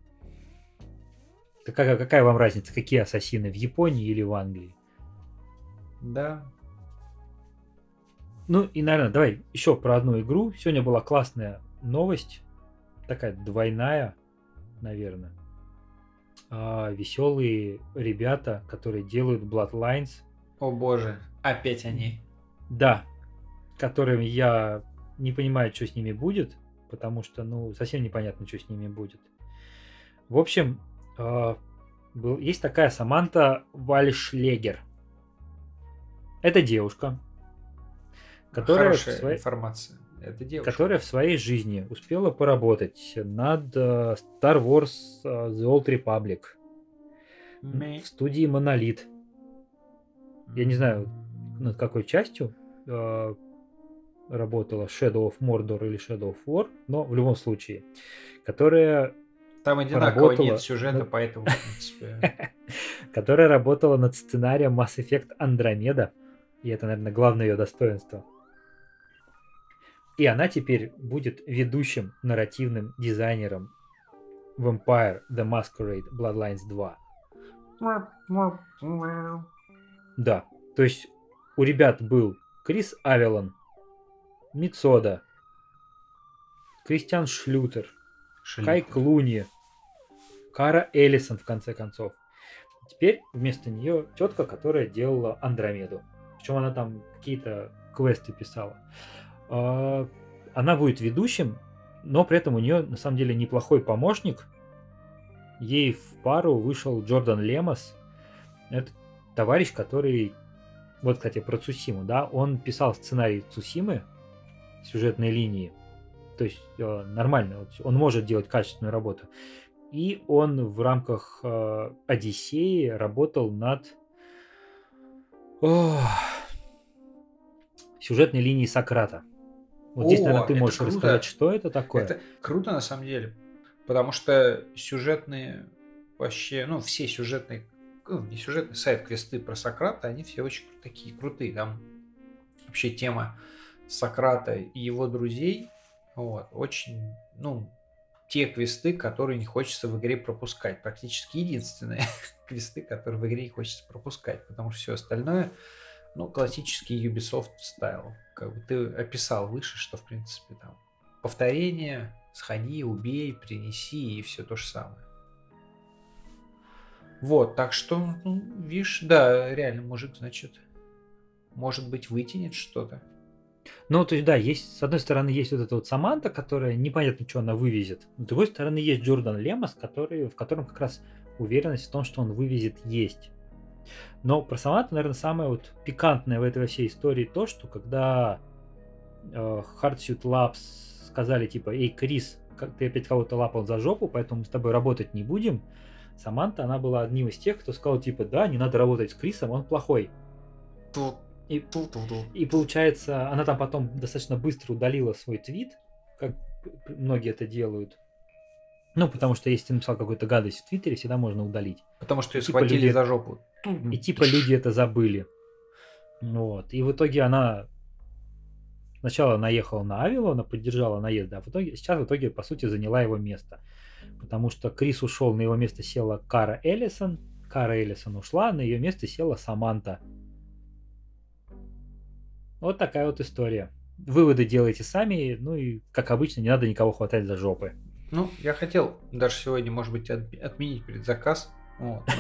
Какая, какая вам разница, какие ассасины, в Японии или в Англии? Да. Ну и, наверное, давай еще про одну игру. Сегодня была классная новость, такая двойная, наверное. А, веселые ребята, которые делают Bloodlines, О боже, опять они. да, которыми я не понимаю, что с ними будет, потому что, ну, совсем непонятно, что с ними будет. В общем, а, был, есть такая Саманта Вальшлегер. Это девушка, которая в своей- информация. Это девушка. которая в своей жизни успела поработать над э, Star Wars э, The Old Republic Мэ- в студии Monolith. Я не знаю, Над какой частью э, работала Shadow of Mordor или Shadow of War, но в любом случае, которая, Там одинаково поработала нет сюжета, поэтому, в принципе... которая работала над сценарием Mass Effect Andromeda. И это, наверное, главное ее достоинство. И она теперь будет ведущим нарративным дизайнером Vampire The Masquerade Bloodlines 2. Да, то есть у ребят был Крис Авелон, Мицода, Кристиан Шлютер, Кай Клуни, Кара Эллисон, в конце концов. Теперь вместо нее тетка, которая делала Андромеду. Причем она там какие-то квесты писала. А, Она будет ведущим, но при этом у нее на самом деле неплохой помощник. Ей в пару вышел Джордан Лемос. Это товарищ, который... Вот, кстати, про Цусиму, да, он писал сценарий Цусимы, сюжетной линии. То есть э, нормально, он может делать качественную работу. И он в рамках э, Одиссеи работал над ох, сюжетной линией Сократа. Вот здесь, О, наверное, ты можешь круто. рассказать, что это такое. Это круто на самом деле, потому что сюжетные вообще, ну, все сюжетные, ну, не сюжетные сайт-квесты про Сократа, они все очень такие крутые. Там вообще тема Сократа и его друзей, вот, очень, ну, те квесты, которые не хочется в игре пропускать. Практически единственные квесты, которые в игре не хочется пропускать, потому что все остальное, ну, классический Ubisoft стайл. Как бы ты описал выше, что, в принципе, там повторение, сходи, убей, принеси и все то же самое. Вот, так что, ну, видишь, да, реально мужик, значит, может быть, вытянет что-то. Ну, то есть, да, есть, с одной стороны, есть вот эта вот Саманта, которая непонятно, что она вывезет. С другой стороны, есть Джордан Лемос, который, в котором как раз уверенность в том, что он вывезет, есть. Но про Саманту, наверное, самое вот пикантное в этой всей истории то, что когда э, Hardsuit Labs сказали, типа, эй, Крис, как ты опять кого-то лапал за жопу, поэтому мы с тобой работать не будем, Саманта, она была одним из тех, кто сказал, типа, да, не надо работать с Крисом, он плохой. И, и получается, она там потом достаточно быстро удалила свой твит, как многие это делают. Ну, потому что если ты написал какую-то гадость в Твиттере, всегда можно удалить. Потому что ее Типа схватили люди- за жопу. И типа люди это забыли. Вот. И в итоге она сначала наехала на Авилона, поддержала наезд, а в итоге, сейчас в итоге, по сути, заняла его место. Потому что Крис ушел, на его место села Кара Эллисон, Кара Эллисон ушла, на ее место села Саманта. Вот такая вот история. Выводы делайте сами, ну и, как обычно, не надо никого хватать за жопы. Ну, я хотел даже сегодня, может быть, от- отменить предзаказ Вот, ну,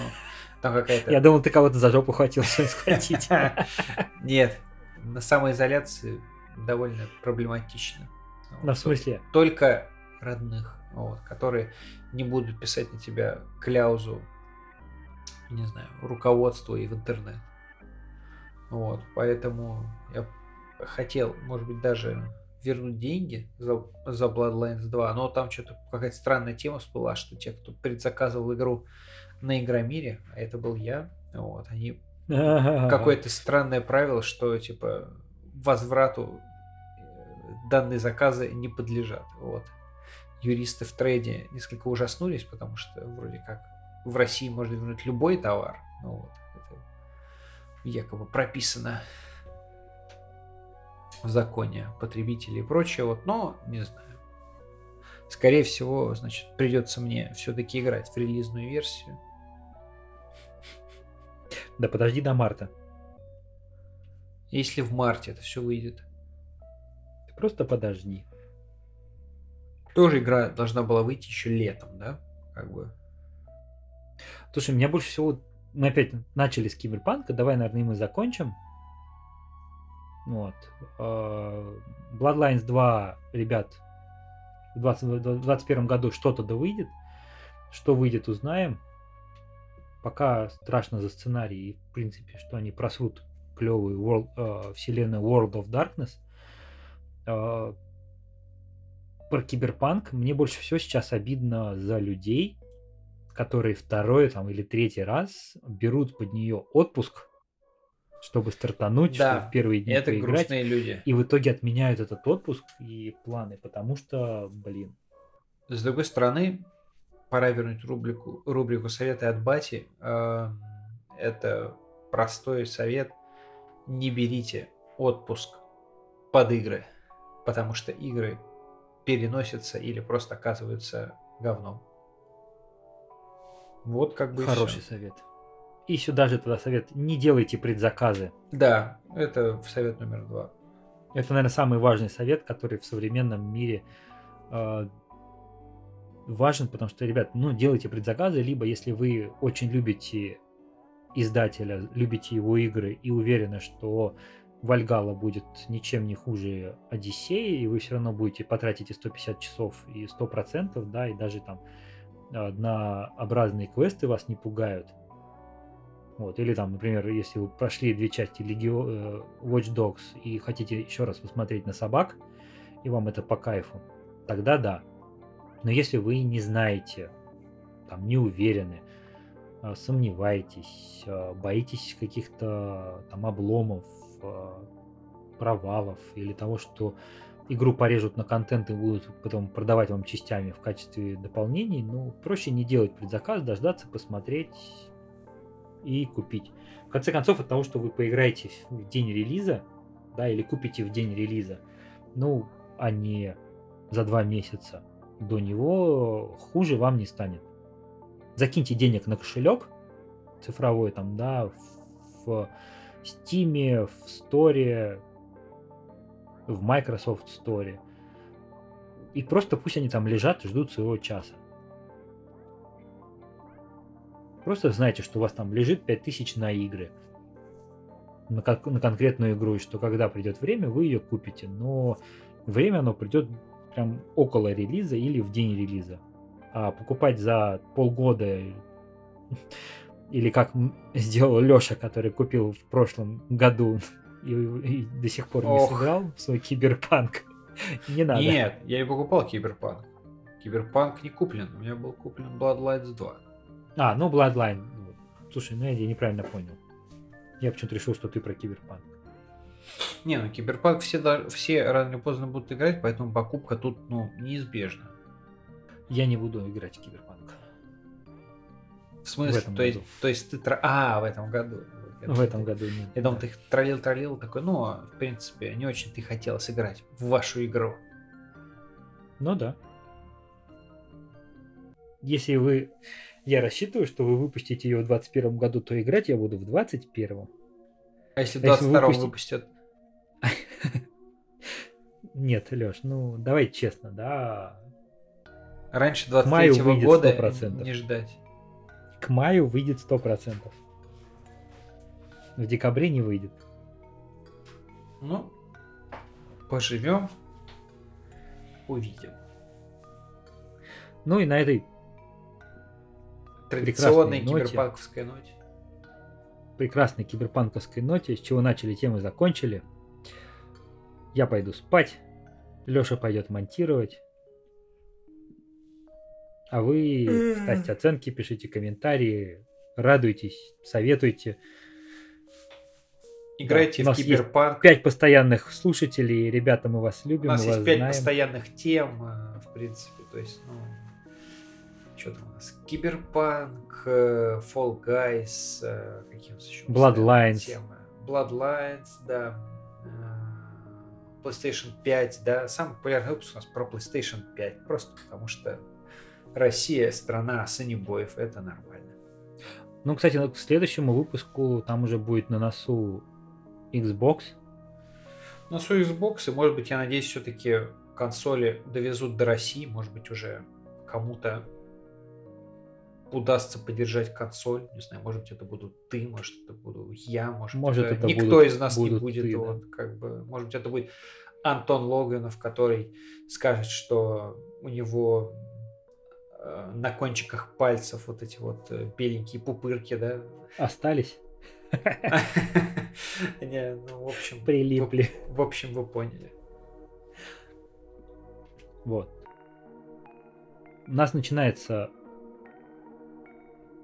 там какая-то... Я думал, ты кого-то за жопу хотел схватить. Нет, на самоизоляции довольно проблематично. Ну, в смысле? Только родных, вот, которые не будут писать на тебя кляузу, не знаю, руководство и в интернет. Вот, поэтому я хотел, может быть, даже вернуть деньги за, за Bloodlines 2, но там что-то какая-то странная тема всплыла, что те, кто предзаказывал игру на Игромире, а это был я, вот, они какое-то странное правило, что типа возврату э, данные заказы не подлежат. Вот. Юристы в трейде несколько ужаснулись, потому что вроде как в России можно вернуть любой товар. Ну вот, якобы прописано в законе потребителей и прочее. Вот, но не знаю. Скорее всего, значит, придется мне все-таки играть в релизную версию. Да подожди до марта. Если в марте это все выйдет. Ты просто подожди. Тоже игра должна была выйти еще летом, да? Как бы. Слушай, меня больше всего... Мы опять начали с Киберпанка, давай, наверное, мы закончим. Вот. А, Bloodlines 2, ребят, в 2021 году что-то да выйдет. Что выйдет, узнаем. Пока страшно за сценарий в принципе, что они просрут клевую world, э, вселенную World of Darkness. Э, про киберпанк мне больше всего сейчас обидно за людей, которые второй там, или третий раз берут под нее отпуск, чтобы стартануть, да, чтобы в первые дни это поиграть, грустные люди. И в итоге отменяют этот отпуск и планы, потому что, блин. С другой стороны, пора вернуть рубрику, рубрику советы от Бати. Эм, это простой совет. Не берите отпуск под игры, потому что игры переносятся или просто оказываются говном. Вот как бы Хороший совет. И сюда же тогда совет, не делайте предзаказы. Да, это совет номер два. Это, наверное, самый важный совет, который в современном мире э, важен, потому что, ребят, ну, делайте предзаказы, либо если вы очень любите издателя, любите его игры и уверены, что Вальгала будет ничем не хуже Одиссеи, и вы все равно будете потратить 150 часов и 100%, да, и даже там однообразные квесты вас не пугают. Вот, или там, например, если вы прошли две части Легио... Э, Watch Dogs и хотите еще раз посмотреть на собак, и вам это по кайфу, тогда да. Но если вы не знаете, там, не уверены, а, сомневаетесь, а, боитесь каких-то там обломов, а, провалов или того, что игру порежут на контент и будут потом продавать вам частями в качестве дополнений, ну, проще не делать предзаказ, дождаться, посмотреть и купить. В конце концов, от того, что вы поиграете в день релиза, да, или купите в день релиза, ну, а не за два месяца до него, хуже вам не станет. Закиньте денег на кошелек цифровой там, да, в Steam, в Store, в Microsoft Store. И просто пусть они там лежат и ждут своего часа. Просто знайте, что у вас там лежит 5000 на игры. На, как, на конкретную игру, и что когда придет время, вы ее купите. Но время оно придет прям около релиза или в день релиза. А покупать за полгода или как сделал Леша, который купил в прошлом году и, и до сих пор Ох. не сыграл в свой киберпанк. Не надо. Нет, я не покупал киберпанк. Киберпанк не куплен. У меня был куплен Bloodlines 2. А, ну Bloodline. Слушай, ну я неправильно понял. Я почему-то решил, что ты про киберпанк. Не, ну киберпанк все, все рано или поздно будут играть, поэтому покупка тут ну, неизбежна. Я не буду играть в киберпанк. В смысле? В то, году. есть, то есть ты... А, в этом году. В этом году нет. Я думал, ты троллил-троллил такой, ну, в принципе, не очень ты хотел сыграть в вашу игру. Ну да. Если вы я рассчитываю, что вы выпустите ее в 2021 году, то играть я буду в 2021. А если в 2022 а выпустят? Нет, Леш, ну давай честно, да. Раньше 23 года 100%. не ждать. к маю выйдет 100%. В декабре не выйдет. Ну, поживем, увидим. Ну и на этой Традиционной киберпанковской ноте. прекрасной киберпанковской ноте, с чего начали, тем и закончили. Я пойду спать, Леша пойдет монтировать. А вы ставьте оценки, пишите комментарии, радуйтесь, советуйте. Играйте у в нас киберпанк. Пять постоянных слушателей, ребята, мы вас У любим, нас мы есть пять постоянных тем, э, в принципе. То есть, ну, что там у нас? Киберпанк, э, Fall Guys, э, какие у нас еще Bloodlines. темы? Bloodlines, да. PlayStation 5, да. Самый популярный выпуск у нас про PlayStation 5. Просто потому что Россия страна санибоев, это нормально. Ну, кстати, к следующему выпуску там уже будет на носу Xbox. На свой Xbox, и может быть, я надеюсь, все-таки консоли довезут до России, может быть, уже кому-то удастся поддержать консоль, не знаю, может быть, это буду ты, может, это буду я, может, Может, это это никто будут- из нас не будет, ты, да. вот, как бы, может быть, это будет Антон Логанов, который скажет, что у него э, на кончиках пальцев вот эти вот э, беленькие пупырки, да. Остались, Не, ну, в общем, прилипли. В, общем, вы поняли. Вот. У нас начинается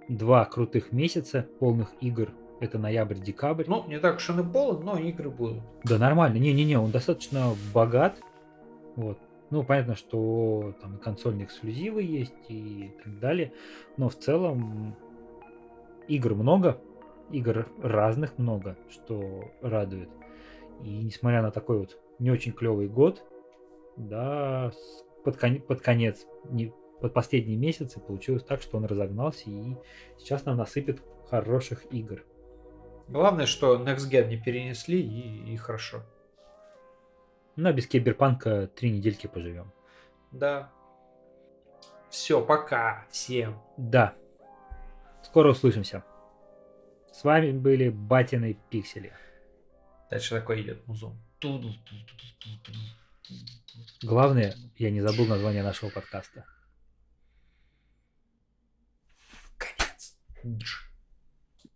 два крутых месяца полных игр. Это ноябрь-декабрь. Ну, не так уж он и полон, но игры будут. Да нормально. Не-не-не, он достаточно богат. Вот. Ну, понятно, что там консольные эксклюзивы есть и так далее. Но в целом игр много. Игр разных много, что радует. И несмотря на такой вот не очень клевый год, да, под, кон- под конец, не, под последние месяцы получилось так, что он разогнался и сейчас нам насыпет хороших игр. Главное, что Next Gen не перенесли и, и хорошо. Ну, а без киберпанка три недельки поживем. Да. Все, пока всем. Да. Скоро услышимся. С вами были Батины Пиксели. Дальше такой идет музон. Главное, я не забыл название нашего подкаста. Конец.